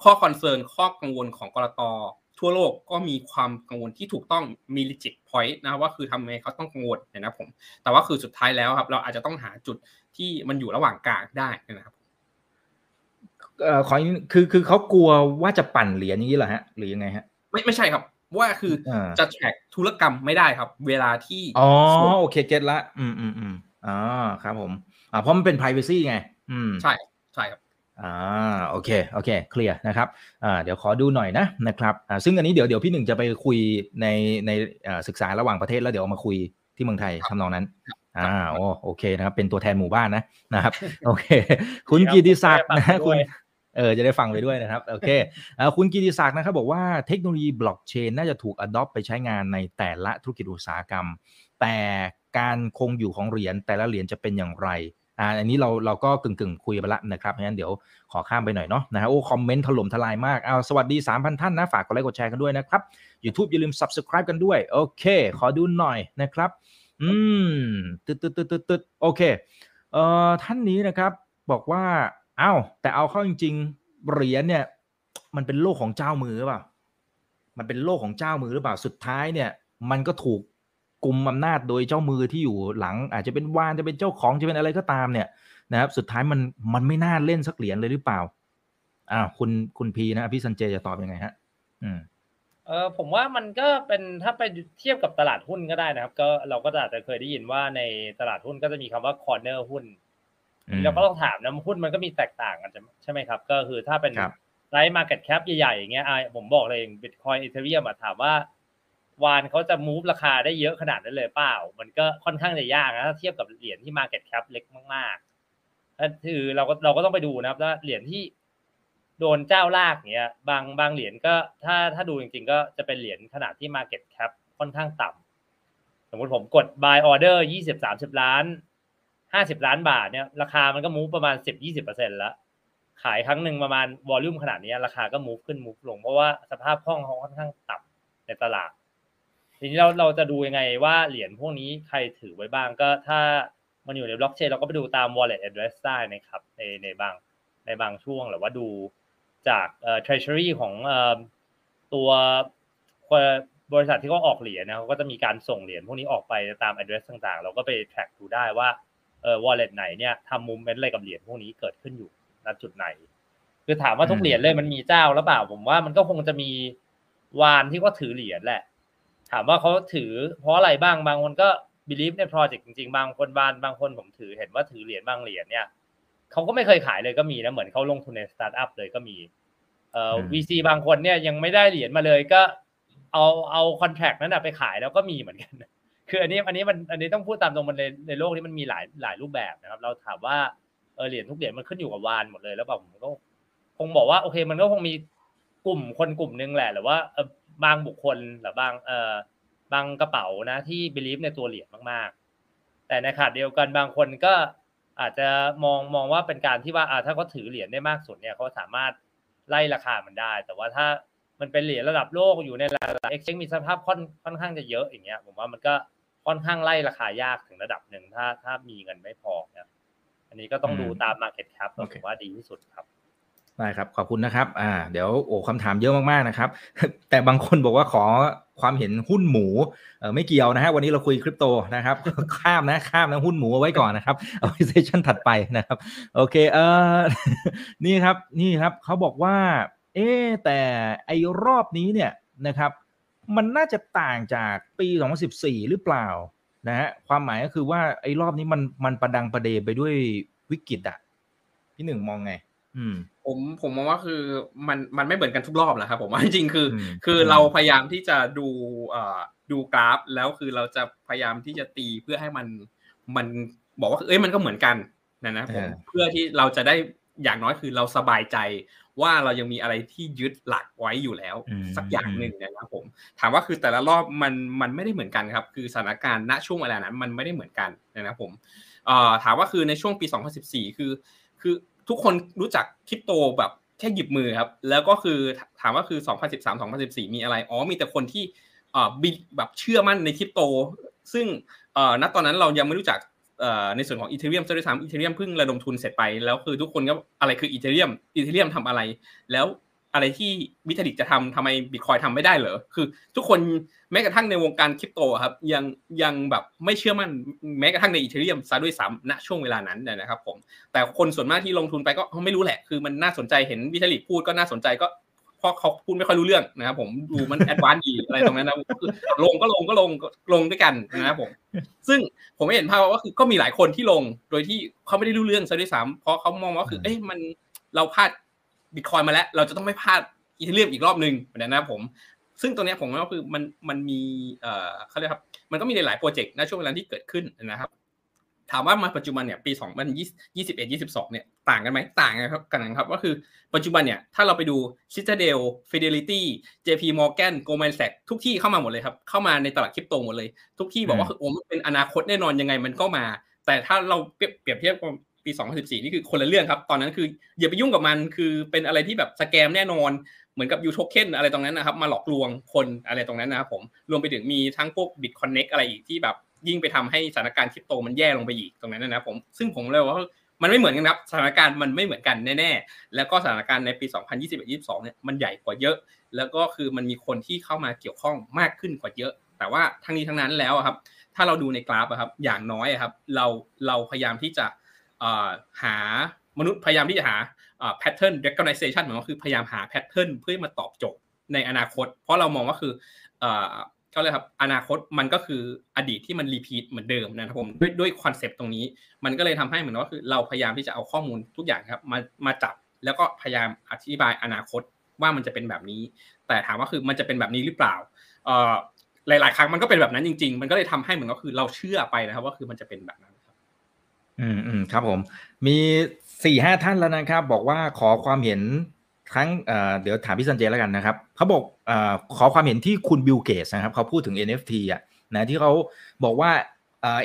ข้อคอนเซิร์นข้อกังวลของกรต ทั่วโลกก็มีความกังวลที่ถูกต้องมี legit point นะว่าคือทำไมเขาต้องกังวลนะครับผมแต่ว่าคือสุดท้ายแล้วครับ เราอาจจะต้องหาจุดที่มันอยู่ระหว่างกลางได้นะครับเอ่อขอคือคือเขากลัวว่าจะปั่นเหรียญอย่างนี้เหรอฮะ หรือยังไงฮะ ไม่ไม่ใช่ครับ ว่าคือจะแทร็กธุรกรรมไม่ได้ครับ เวลาที่อ๋อโอเคเก็ตละ อืมอืมอืมอ๋อครับผม อ่าเพราะมันเป็น privacy ไง อืมใช่ใช่ครับ อ่าโอเคโอเคเคลียร์นะครับอ่าเดี๋ยวขอดูหน่อยนะนะครับอ่าซึ่งอันนี้เดี๋ยวเดี๋ยวพี่หนึ่งจะไปคุยในในศึกษาระหว่างประเทศแล้วเดี๋ยวมาคุยที่เมืองไทยทำนองนั้นอ่าโอโอเคนะครับ เป็นตัวแทนหมู่บ้านนะนะครับ โอเค คุณกิติศักดิ์นะคุณเออจะได้ฟังไปด้วยนะครับโอเคคุณกิติศักดิ์นะครับบอกว่าเทคโนโลยีบล็อกเชนน่าจะถูกอดอปไปใช้งานในแต่ละธุรกิจอุตสาหกรรม แต่การคงอยู่ของเหรียญแต่ละเหรียญจะเป็นอย่างไร อ่าอันนี้เราเราก็กึ่งกึ่งคุยไปละนะครับงั้นเดี๋ยวขอข้ามไปหน่อยเนาะนะฮะโอ้คอมเมนต์ถล่มทลายมากเอาสวัสดี 3,000 ท่านนะ ฝากกดไลค์กดแชร์กันด้วยนะครับ YouTube อย่าลืม Subscribe กันด้วย โอเค ขอดูหน่อยนะครับ อืมตึ๊ดตึ๊ดตึ๊ดตึ๊ดโอเคเอ่อท่านนี้นะครับบอกว่าอ้าวแต่เอาเข้าจริง ๆ เหรียญเนี่ย มันเป็นโลกของเจ้ามือหรือเปล่ามันเป็นโลกของเจ้ามือหรือเปล่าสุดท้ายเนี่ย มันก็ถูก กลุ่มอำนาจโดยเจ้ามือที่อยู่หลัง อาจจะเป็นวานจะเป็นเจ้าของจะเป็นอะไรก็ตามเนี่ยนะครับ สุดท้ายมันมันไม่น่าเล่นสักเหรียญเลยหรือเปล่าอ่าคุณคุณพีนะพี่สันเจจะตอบยังไงฮะ อืมเออผมว่ามันก็เป็นถ้าไปเทียบกับตลาดหุ้นก็ได้นะครับ ก็เราก็อาจจะเคยได้ยินว่าในตลาดหุ้นก็จะมีคำว่า corner หุ้นเราก็ต้องถามนะหุ้นมันก็มีแตกต่างกันใช่ไหมครับ ก็คือถ้าเป็น large market cap ใหญ่ๆอย่างเงี้ยผมบอกเลย Bitcoin Ethereum ถามว่า วาฬเขาจะ move ราคาได้เยอะขนาดนั้นเลยเปล่า มันก็ค่อนข้างจะยากนะถ้าเทียบกับเหรียญที่ Market Cap เล็กมากๆถ้าคือเราก็เราก็ต้องไปดูนะครับว่าเหรียญที่โดนเจ้าลากเนี้ยบางบางเหรียญก็ถ้าถ้าดูจริงๆ ก็จะเป็นเหรียญขนาดที่ Market Cap ค่อนข้างต่ำสมมติผมกด buy order ยี่สิบสามสิบล้านห้าสิบล้านบาทเนี่ยราคามันก็มูฟประมาณสิบยี่สิบเปอร์เซ็นแล้วขายครั้งหนึ่งประมาณวอลลุ่มขนาดนี้ราคาก็มูฟขึ้นมูฟลง เพราะว่าสภาพคล่องเขาค่อนข้างต่ำในตลาด ทีนี้เราเราจะดูยังไงว่าเหรียญพวกนี้ใครถือไว้บ้างก็ถ้ามันอยู่ในบล็อกเชนเราก็ไปดูตาม wallet address ได้นะครับในในบางในบางช่วงหรือว่าดูจากเอ่อ treasury ของเอ่อตัวบริษัทที่เขาออกเหรียญนะเขาก็จะมีการส่งเหรียญพวกนี้ออกไปตาม address ต่างๆ เราก็ไป track ดูได้ว่าเอ่อ wallet ไหนเนี่ยทำ movement อะไรกับเหรียญพวกนี้เกิดขึ้นอยู่ณจุดไหน คือถามว่าทุกเหรียญเลยมันมีเจ้าแล้วเปล่าผมว่ามันก็คงจะมีวาฬที่ก็ถือเหรียญแหละ ถามว่าเขาถือเพราะอะไรบ้างบางคนก็ believe ในโปรเจกต์จริงๆ บางคนวาฬบางคนผมถือเห็นว่าถือเหรียญบางเหรียญเนี่ยเขาก็ไม่เคยขายเลยก็มีนะเหมือนเขาลงทุนในสตาร์ทอัพเลยก็มีเอ่อวีซีบางคนเนี่ยยังไม่ได้เหรียญมาเลยก็เอาเอาคอนแทคนั้นไปขายแล้วก็มีเหมือนกันคืออันนี้อันนี้มันอันนี้ต้องพูดตามตรงมันในในโลกนี้มันมีหลายหลายรูปแบบนะครับ เราถามว่าเออเหรียญทุกเหรียญมันขึ้นอยู่กับวานหมดเลยแล้วแบบผมก็คงบอกว่าโอเค มันก็คงมีกลุ่มคนกลุ่มนึงแหละหรือว่า บางบุคคลหรือบางเอ่อบางกระเป๋านะที่บิลีฟในตัวเหรียญมากๆ แต่ในขณะเดียวกันบางคนก็อาจจะมองมองว่าเป็นการที่ว่าอ่าถ้าเขาถือเหรียญได้มากสุดเนี่ยเขาสามารถไล่ราคามันได้ แต่ว่าถ้ามันเป็นเหรียญระดับโลกอยู่ในระดับเอ็กซ์เชนมีสภาพค่อนค่อนข้างจะเยอะอย่างเงี้ยผมว่ามันก็ค่อนข้างไล่ราคายากถึงระดับหนึ่งถ้าถ้ามีเงินไม่พอเนี่ยอันนี้ก็ต้องดูตาม Market Cap ผมว่าดีที่สุดครับ ได้ครับ ขอบคุณนะครับ อ่า เดี๋ยวโอ้คำถามเยอะมากๆนะครับ แต่บางคนบอกว่าขอความเห็นหุ้นหมูเออไม่เกี่ยวนะฮะวันนี้เราคุยคริปโตนะครับ ข้ามนะข้ามนะหุ้นหมูเอาไว้ก่อนนะครับเอาเซสชันถัดไปนะครับ โอเคเออนี่ครับนี่ครับเขาบอกว่า เอ๊แต่ไอรอบนี้เนี่ยนะครับ มันน่าจะต่างจากปี 2014 หรือเปล่านะฮะความหมายก็คือว่าไอ้รอบนี้มันมันประดังประเดไปด้วยวิกฤตอะพี่หนึ่งมองไง ผมผมมองว่าคือมันมันไม่เหมือนกันทุกรอบแหละครับผมว่าจริงๆคือ คือเราพยายามที่จะดูเอ่อดูกราฟ แล้วคือเราจะพยายามที่จะตีเพื่อให้มันมันบอกว่าเอ้ยมันก็เหมือนกันนะนะผมเพื่อที่เราจะได้อย่างน้อยคือเราสบายใจว่าเรายังมีอะไรที่ยึดหลักไว้อยู่แล้ว สักอย่างหนึ่งนะครับผม ถามว่าคือแต่ละรอบมันมันไม่ได้เหมือนกันครับ คือสถานการณ์ณช่วงเวลานั้นมันไม่ได้เหมือนกันนะครับผมเอ่อถามว่าคือในช่วงปี 2014 คือ คือ ทุกคนรู้จักคริปโตแบบแค่หยิบมือครับ แล้วก็คือถามว่าคือ 2013 2014 มีอะไร อ๋อ มีแต่คนที่แบบเชื่อมั่นในคริปโต ซึ่งณตอนนั้นเรายังไม่รู้จักในส่วนของ Ethereum ซะด้วยซ้ำ Ethereum เพิ่งระดมทุนเสร็จไป แล้วคือทุกคนก็อะไรคือ Ethereum Ethereum ทำอะไร แล้ว อะไรที่ Vitalik จะทำทำไมบิตคอยทำไม่ได้เหรอคือ ทุกคนแม้กระทั่งในวงการคริปโตครับยังยังแบบไม่เชื่อมั่นแม้กระทั่งใน Ethereum ซะด้วยซ้ำณช่วงเวลานั้นนะครับผมแต่คนส่วนมากที่ลงทุนไปก็ไม่รู้แหละ คือมันน่าสนใจเห็น Vitalik พูดก็น่าสนใจก็เพราะเขาพูดไม่ค่อยรู้เรื่องนะครับผมดูมัน advance ดีอะไรตรงนั้นนะคือลงก็ลงก็ลงลงด้วยกันนะครับผม ซึ่งผมไม่เห็นภาพว่าคือก็มีหลายคนที่ลงโดยที่เขาไม่ได้รู้เรื่องซะด้วยซ้ำเพราะเขามองว่าคือเอ้ยมันเราพลาด บิตคอยมาแล้ว เราจะต้องไม่พลาด Ethereum อีกรอบหนึ่งนะครับผม ซึ่งตรงนี้ผมว่าคือมันมันมีเอ่อเขาเรียกครับ มันก็มีหลายโปรเจกต์ในช่วงเวลาที่เกิดขึ้นนะครับ ถามว่ามาปัจจุบันเนี่ยปี2021 22 เนี่ยต่างกันไหมต่างกันครับกันครับ ก็คือปัจจุบันเนี่ยถ้าเราไปดู Citadel Fidelity JP Morgan Goldman Sachs ทุกที่เข้ามาหมดเลยครับ เข้ามาในตลาดคริปโตหมดเลย ทุกที่บอกว่าโอ้มันเป็นอนาคตแน่นอนยังไงมันก็มา แต่ถ้าเราเปรียบเทียบกับ ปี2014นี่คือคนละเรื่องครับ ตอนนั้นคืออย่าไปยุ่งกับมันคือเป็นอะไรที่แบบสแกมแน่นอนเหมือนกับยูโทเค็นอะไรตรงนั้นนะครับ มาหลอกลวงคนอะไรตรงนั้นนะครับผมรวมไปถึงมีทั้งพวก Bitconnect อะไรอีกที่แบบยิ่งไปทำให้สถานการณ์คริปโตมันแย่ลงไปอีกตรงนั้นนะผมซึ่งผมเลยว่ามันไม่เหมือนกันครับสถานการณ์มันไม่เหมือนกันแน่ๆ แล้วก็สถานการณ์ในปี 2021-22 เนี่ยมันใหญ่กว่าเยอะ แล้วก็คือมันมีคนที่เข้ามาเกี่ยวข้องมากขึ้นกว่าเยอะ แต่ว่าทั้งนี้ทั้งนั้นแล้วครับ ถ้าเราดูในกราฟครับอย่างน้อยครับ เราเราพยายามที่จะ หามนุษย์พยายามที่จะหา pattern recognition หมายว่าคือพยายามหา pattern เพื่อมาตอบโจทย์ในอนาคต เพราะเรามองว่าคือก็เลยครับอนาคตมันก็คืออดีตที่มัน repeat เหมือนเดิมนะครับผมด้วยด้วย concept ตรงนี้ มันก็เลยทำให้เหมือนว่าคือเราพยายามที่จะเอาข้อมูลทุกอย่างครับมามาจับแล้วก็พยายามอธิบายอนาคตว่ามันจะเป็นแบบนี้ แต่ถามว่าคือมันจะเป็นแบบนี้หรือเปล่าเอ่อหลาย ๆ ครั้งมันก็เป็นแบบนั้นจริง ๆ มันก็เลยทำให้เหมือนก็คือเราเชื่อไปนะครับว่าคือมันจะเป็นแบบนั้น อืมอืมครับผม มีสี่ห้าท่านแล้วนะครับ บอกว่าขอความเห็นครั้งเดี๋ยวถามพี่สันเจแล้วกันนะครับเขาบอกอขอความเห็นที่คุณบิลเกสนะครับเขาพูดถึง NFT อะนะที่เขาบอกว่า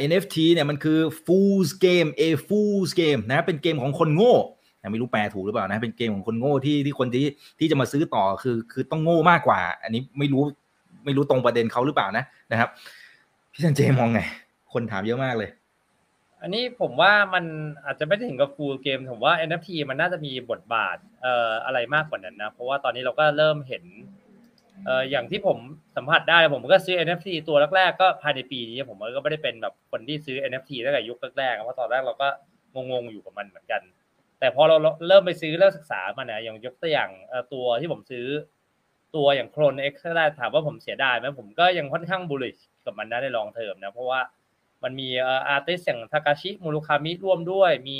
NFT เนี่ยมันคือ fool's game a fool's game นะเป็นเกมของคนโง่ไม่รู้แปลถูกหรือเปล่านะเป็นเกมของคนโง่ที่ที่คนที่ที่จะมาซื้อต่อคือคือต้องโง่มากกว่า อันนี้ไม่รู้ไม่รู้ตรงประเด็นเขาหรือเปล่านะนะครับ พี่สันเจมองไง คนถามเยอะมากเลย อันนี้ผมว่ามันอาจจะไม่ถึงกับฟูลเกมผมว่า NFT มันน่าจะมีบทบาทเอ่ออะไรมากกว่านั้นนะ เพราะว่าตอนนี้เราก็เริ่มเห็นเอ่ออย่างที่ผมสัมผัสได้ผมก็ซื้อ NFT ตัวแรกๆก็ภายในปีนี้ผมก็ไม่ได้เป็นแบบคนที่ซื้อ NFT ตั้งแต่ยุคแรกๆเพราะตอนแรกเราก็งงๆอยู่กับมันเหมือนกัน แต่พอเราเริ่มไปซื้อเริ่มศึกษามันนะอย่างยกตัวอย่างตัวที่ผมซื้อตัวอย่าง CloneX ก็ได้ถามว่าผมเสียดายไหมผมก็ยังค่อนข้าง bullish กับมันนะใน long term นะเพราะว่า มันมี artist อย่างทากาชิมูรุคามิร่วมด้วย มี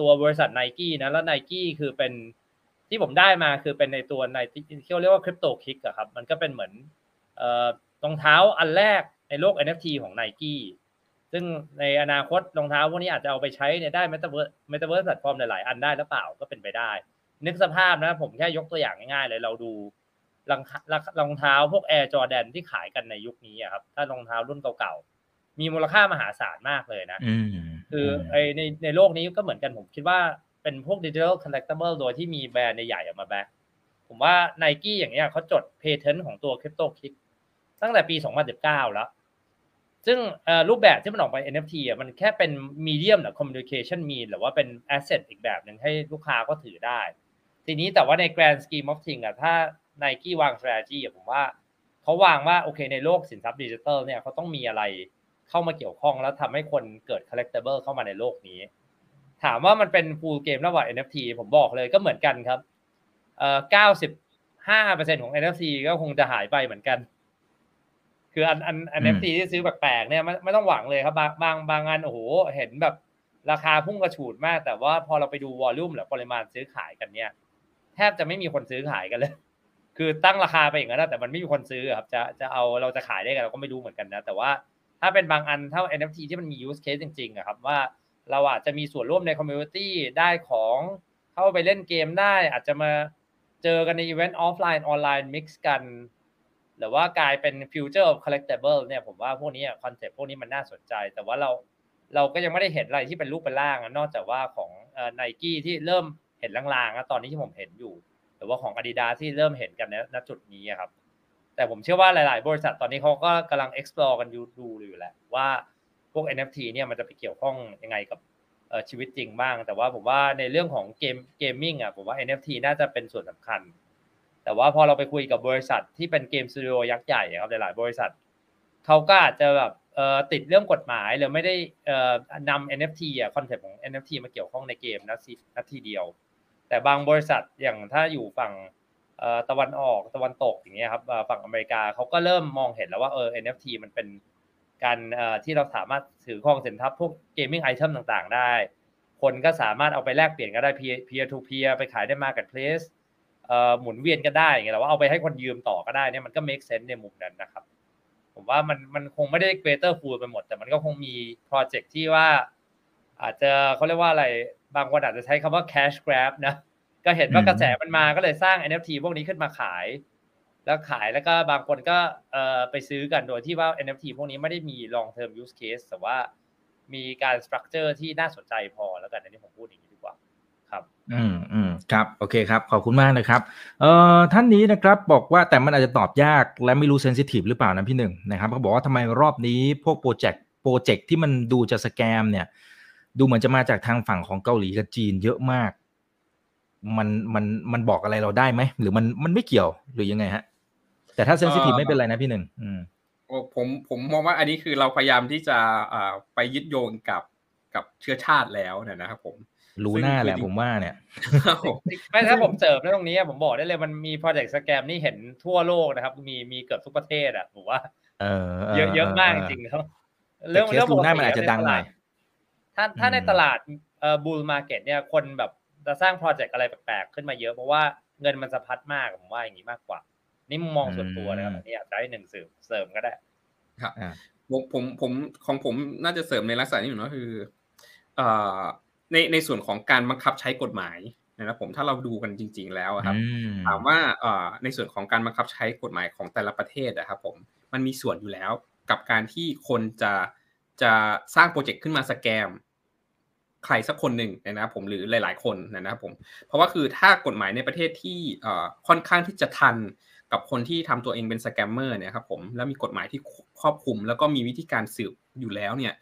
ตัวบริษัทไนกี้นะ แล้วไนกี้คือเป็นที่ผมได้มาคือเป็นในตัวในที่เขาเรียกว่า CryptoKicks อะครับ มันก็เป็นเหมือนรองเท้าอันแรกในโลก NFT ของไนกี้ซึ่งในอนาคตรองเท้าพวกนี้อาจจะเอาไปใช้เนี่ยได้ metaverse metaverse platform หลายๆ อันได้หรือเปล่าก็เป็นไปได้ นึกสภาพนะผมแค่ยกตัวอย่างง่ายๆเลยเราดูรองรองเท้าพวก Air Jordan ที่ขายกันในยุคนี้ครับ ถ้ารองเท้ารุ่นเก่า มีมูลค่ามหาศาลมากเลยนะคือไอ้ในในโลกนี้ก็เหมือนกันผมคิดว่าเป็นพวก digital collectible โดยที่มีแบรนด์ใหญ่ออกมา back ผมว่าไนกี้อย่างเงี้ยเขาจด patent ของตัว CryptoKicks ตั้งแต่ปี 2019 แล้ว ซึ่งรูปแบบที่มันออกไป NFT อะมันแค่เป็นmedium หรือ communication มีหรือว่าเป็น asset อีกแบบหนึ่งให้ลูกค้าก็ถือได้ ทีนี้แต่ว่าใน Grand Scheme of Things อะถ้าไนกี้วาง strategy อะผมว่าเขาวางว่าโอเคในโลกสินทรัพย์ดิจิทัลเนี่ยเขาต้องมีอะไร เข้ามาเกี่ยวข้องแล้วทำให้คนเกิด collectible เข้ามาในโลกนี้ ถามว่ามันเป็น fool game ระหว่าง NFT ผมบอกเลยก็เหมือนกันครับเอ่อเก้าสิบห้าเปอร์เซ็นของ NFT ก็คงจะหายไปเหมือนกัน คืออันอัน NFT ที่ซื้อแปลกๆเนี่ยไม่ไม่ต้องหวังเลยครับ บางบางบางอันโอ้โหเห็นแบบราคาพุ่งกระฉูดมาก แต่ว่าพอเราไปดูวอลลุ่มหรือปริมาณซื้อขายกันเนี่ย แทบจะไม่มีคนซื้อขายกันเลย คืคือตั้งราคาไปอย่างนั้นนะแต่มันไม่มีคนซื้อครับ จะจะเอาเราจะขายได้กันเราก็ไม่รู้เหมือนกันนะ แต่ว่า ถ้าเป็นบางอันเท่า NFT ที่มันมี use case จริงๆอะครับว่าเราอาจจะมีส่วนร่วมใน community ได้ของเข้าไปเล่นเกมได้ อาจจะมาเจอกันใน event offline online mix กัน หรือว่ากลายเป็น future of collectible เนี่ยผมว่าพวกนี้ concept พวกนี้มันน่าสนใจ แต่ว่าเราเราก็ยังไม่ได้เห็นอะไรที่เป็นรูปเป็นร่าง นอกจากว่าของไนกี้ที่เริ่มเห็นลางๆนะตอนนี้ที่ผมเห็นอยู่หรือว่าของ Adidas ที่เริ่มเห็นกันณจุดนี้ครับ แต่ผมเชื่อว่าหลาย ๆ บริษัทตอนนี้เขาก็กำลัง explore กันอยู่ดูอยู่แหละว่าพวก NFT เนี่ยมันจะไปเกี่ยวข้องยังไงกับชีวิตจริงบ้าง แต่ว่าผมว่าในเรื่องของเกม gaming อะผมว่า NFT น่าจะเป็นส่วนสำคัญ แต่ว่าพอเราไปคุยกับบริษัทที่เป็น game studio ยักษ์ใหญ่ครับหลาย ๆ บริษัทเขาก็อาจจะแบบติดเรื่องกฎหมายหรือไม่ได้นำ NFT อะ concept ของ NFT มาเกี่ยวข้องในเกมนะสินาทีเดียว แต่บางบริษัทอย่างถ้าอยู่ฝั่ง ตะวันออกตะวันตกอย่างเงี้ยครับฝั่งอเมริกาเขาก็เริ่มมองเห็นแล้วว่าเออ NFT มันเป็นการที่เราสามารถถือครองสินทรัพย์พวกเกมมิ่งไอเทมต่างๆ ได้ คนก็สามารถเอาไปแลกเปลี่ยนก็ได้ peer to peer ไปขายได้ marketplace หมุนเวียนก็ได้อย่างเงี้ยแต่ว่าเอาไปให้คนยืมต่อก็ได้เนี่ยมันก็ make sense ในมุมนั้นนะครับ ผมว่ามันมันคงไม่ได้ greater fool ไปหมด แต่มันก็คงมีโปรเจกต์ที่ว่า อาจจะเขาเรียกว่าอะไรบางคนอาจจะใช้คำว่า cash grab นะ ก็เห็นว่ากระแสมันมาก็เลยสร้าง NFT พวกนี้ขึ้นมาขาย แล้วขายแล้วก็บางคนก็เอ่อไปซื้อกันโดยที่ว่า NFT พวกนี้ไม่ได้มี long term use case แต่ว่ามีการ structure ที่น่าสนใจพอแล้วกันอันนี้ผมพูดอย่างนี้ดีกว่าครับอืมอืมครับโอเคครับขอบคุณมากนะครับเอ่อท่านนี้นะครับบอกว่าแต่มันอาจจะตอบยากและไม่รู้เซนซิทีฟหรือเปล่านะพี่หนึ่งนะครับเขาบอกว่าทำไมรอบนี้พวกโปรเจกต์โปรเจกต์ที่มันดูจะสแกมเนี่ย ดูเหมือนจะมาจากทางฝั่งของเกาหลีกับจีนเยอะมาก มันมันมันบอกอะไรเราได้ไหมหรือมันมันไม่เกี่ยวหรือยังไงฮะ แต่ถ้าเซนซิทีฟไม่เป็นไรนะพี่หนึ่งอืมโอ้ผมผมมองว่าอันนี้คือเราพยายามที่จะอ่าไปยึดโยงกับกับเชื้อชาติแล้วเนี่ยนะครับผมรู้หน้าแหละผมว่าเนี่ยไม่ถ้าผมเสริมในตรงนี้ผมบอกได้เลยมันมีโปรเจกต์สแกมนี่เห็นทั่วโลกนะครับ มีมีเกือบทุกประเทศอะผมว่าเออเยอะเยอะมากจริงๆครับเรื่องเรื่องปกติมันอาจจะดังหน่อยถ้าถ้าในตลาดเอ่อ bull market เนี่ยคนแบบ จะสร้าง project อะไรแปลกๆขึ้นมาเยอะเพราะว่าเงินมันสะพัดมากผมว่าอย่างนี้มากกว่า นี่มุมมองส่วนตัวนะครับอันนี้อยากได้หนึ่งเสริมเสริมก็ได้ ครับผมผมผมของผมน่าจะเสริมในลักษณะนี้อยู่นะคือเอ่อในในส่วนของการบังคับใช้กฎหมายนะครับผมถ้าเราดูกันจริง ๆ แล้วครับ ถามว่าเอ่อในส่วนของการบังคับใช้กฎหมายของแต่ละประเทศนะครับ ผมมันมีส่วนอยู่แล้วกับการที่คนจะจะสร้าง project ขึ้นมา scam ใครสักคนหนึ่งนะครับผมหรือหลาย ๆ คนนะครับผมเพราะว่าคือถ้ากฎหมายในประเทศที่ค่อนข้างที่จะทันกับคนที่ทำตัวเองเป็น scammer เนี่ยครับผมแล้วมีกฎหมายที่ครอบคลุม แล้วก็มีวิธีการสืบอยู่แล้วเนี่ย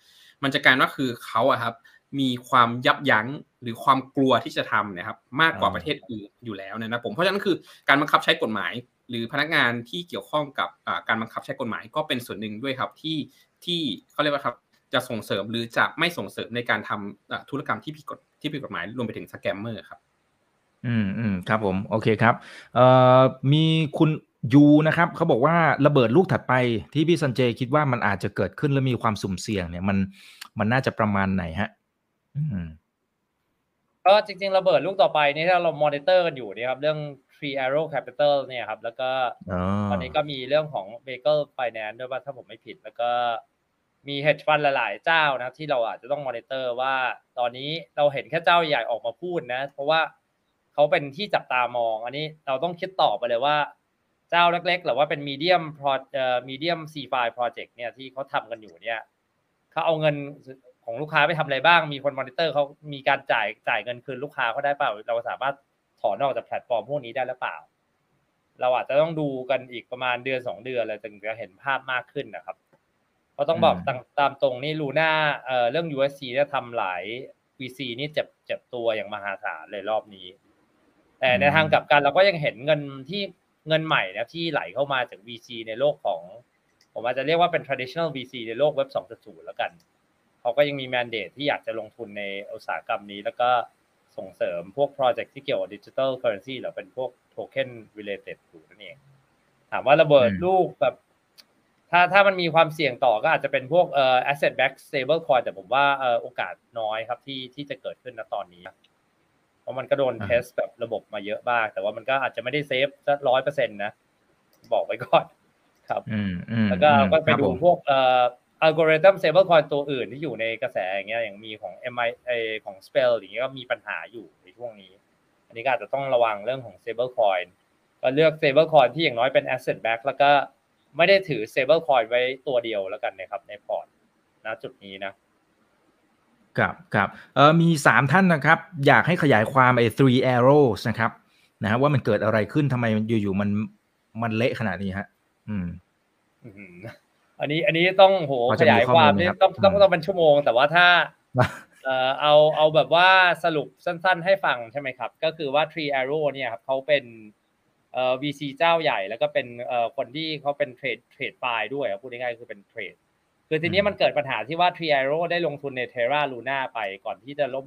มันจะกลายว่าคือเขาอะครับมีความยับยั้งหรือความกลัวที่จะทำนะครับมากกว่าประเทศอื่นอยู่แล้วนะครับผมเพราะฉะนั้นคือการบังคับใช้กฎหมาย หรือพนักงานที่เกี่ยวข้องกับการบังคับใช้กฎหมายก็เป็นส่วนหนึ่งด้วยครับที่ที่เขาเรียกว่าครับ จะส่งเสริมหรือจะไม่ส่งเสริมในการทำธุรกรรมที่ผิดกฎที่ผิดกฎหมายรวมไปถึง scammer ครับ อืมอืมครับผมโอเคครับเอ่อมีคุณยูนะครับเขาบอกว่าระเบิดลูกถัดไปที่พี่สันเจคิดว่ามันอาจจะเกิดขึ้นและมีความสุ่มเสี่ยงเนี่ยมันมันน่าจะประมาณไหนฮะอืมก็จริง ๆ ระเบิดลูกต่อไปนี่ถ้าเรามอนิเตอร์กันอยู่เนี่ยครับ เรื่อง Three Arrows Capital เนี่ยครับ แล้วก็ตอนนี้ก็มีเรื่องของ b a g e l Finance ด้วยว่าถ้าผมไม่ผิดแล้วก็ มี hedge fund หลาย ๆ เจ้านะที่เราอาจจะต้องมอนิเตอร์ว่าตอนนี้เราเห็นแค่เจ้าใหญ่ออกมาพูดนะ เพราะว่าเขาเป็นที่จับตามอง อันนี้เราต้องคิดต่อไปเลยว่า เจ้าเล็ก ๆ หรือว่าเป็น medium pro เอ่อ medium CeFi project เนี่ยที่เขาทำกันอยู่เนี่ยเขาเอาเงินของลูกค้าไปทำอะไรบ้าง มีคนมอนิเตอร์เขามีการจ่ายจ่ายเงินคืนลูกค้าเขาได้เปล่า เราสามารถถอนออกจากแพลตฟอร์มพวกนี้ได้หรือเปล่า เราอาจจะต้องดูกันอีกประมาณเดือนสองเดือนเลยถึงจะเห็นภาพมากขึ้นนะครับ ราะต้องบอกตามตามตรงนี่ลูน่าเอ่อเรื่อง USC เนี่ยทำหลาย VC นี่เจ็บเจ็บตัวอย่างมหาศาลเลยรอบนี้ แต่ในทางกลับกันเราก็ยังเห็นเงินที่เงินใหม่นะที่ไหลเข้ามาจาก VC ในโลกของ ผมอาจจะเรียกว่าเป็น traditional VC ในโลกเว็บ 2.0 แล้วกันเขาก็ยังมี mandate ที่อยากจะลงทุนในอุตสาหกรรมนี้ แล้วก็ส่งเสริมพวก project ที่เกี่ยวกับ digital currency หรือเป็นพวกโทเค็น related อยู่นั่นเอง ถามว่าระเบิดลูกแบบ ถ้าถ้ามันมีความเสี่ยงต่อก็อาจจะเป็นพวกเอ่อ asset-backed stablecoin แต่ผมว่าเอ่อโอกาสน้อยครับที่ที่จะเกิดขึ้นณตอนนี้เพราะมันก็โดนอ่า test แบบระบบมาเยอะบ้าง แต่ว่ามันก็อาจจะไม่ได้ safe สักร้อยเปอร์เซ็นต์นะ บอกไว้ก่อนครับอืมอืมแล้วก็อืมก็ไปครับดูผมพวกเอ่อ algorithm stablecoin ตัวอื่นที่อยู่ในกระแสอย่างเงี้ยอย่างมีของ MIM เออของ Spell อย่างเงี้ยก็มีปัญหาอยู่ในช่วงนี้ อันนี้ก็อาจจะต้องระวังเรื่องของ stablecoin ก็เลือก stablecoin ที่อย่างน้อยเป็น asset-backed แล้วก็ ไม่ได้ถือ stablecoin ไว้ตัวเดียวแล้วกันนะครับในพอร์ตนะจุดนี้นะครับครับเออมีสามท่านนะครับ อยากให้ขยายความไอ้ Three Arrows นะครับนะฮะว่ามันเกิดอะไรขึ้นทำไมมันอยู่ๆมันมันเละขนาดนี้ฮะ อืมอื้อหืออันนี้อันนี้ต้องโหพอขจะมียายข้อคมูลวามไหมนี่ครับต้องต้องอืมต้องเป็นชั่วโมง แต่ว่าถ้าเอ่อเอาเอาแบบว่าสรุปสั้น ๆ ให้ฟังใช่ไหมครับ ก็คือว่า Tree Arrow เนี่ยครับเขาเป็น เอ่อ VC เจ้าใหญ่แล้วก็เป็นเอ่อคนที่เขาเป็นเทรดเทรดไฟล์ด้วยอะพูดง่ายๆคือเป็นเทรดคือทีนี้มันเกิดปัญหาที่ว่า Tree Arrow ได้ลงทุนใน Terra Luna ไปก่อนที่จะล่ม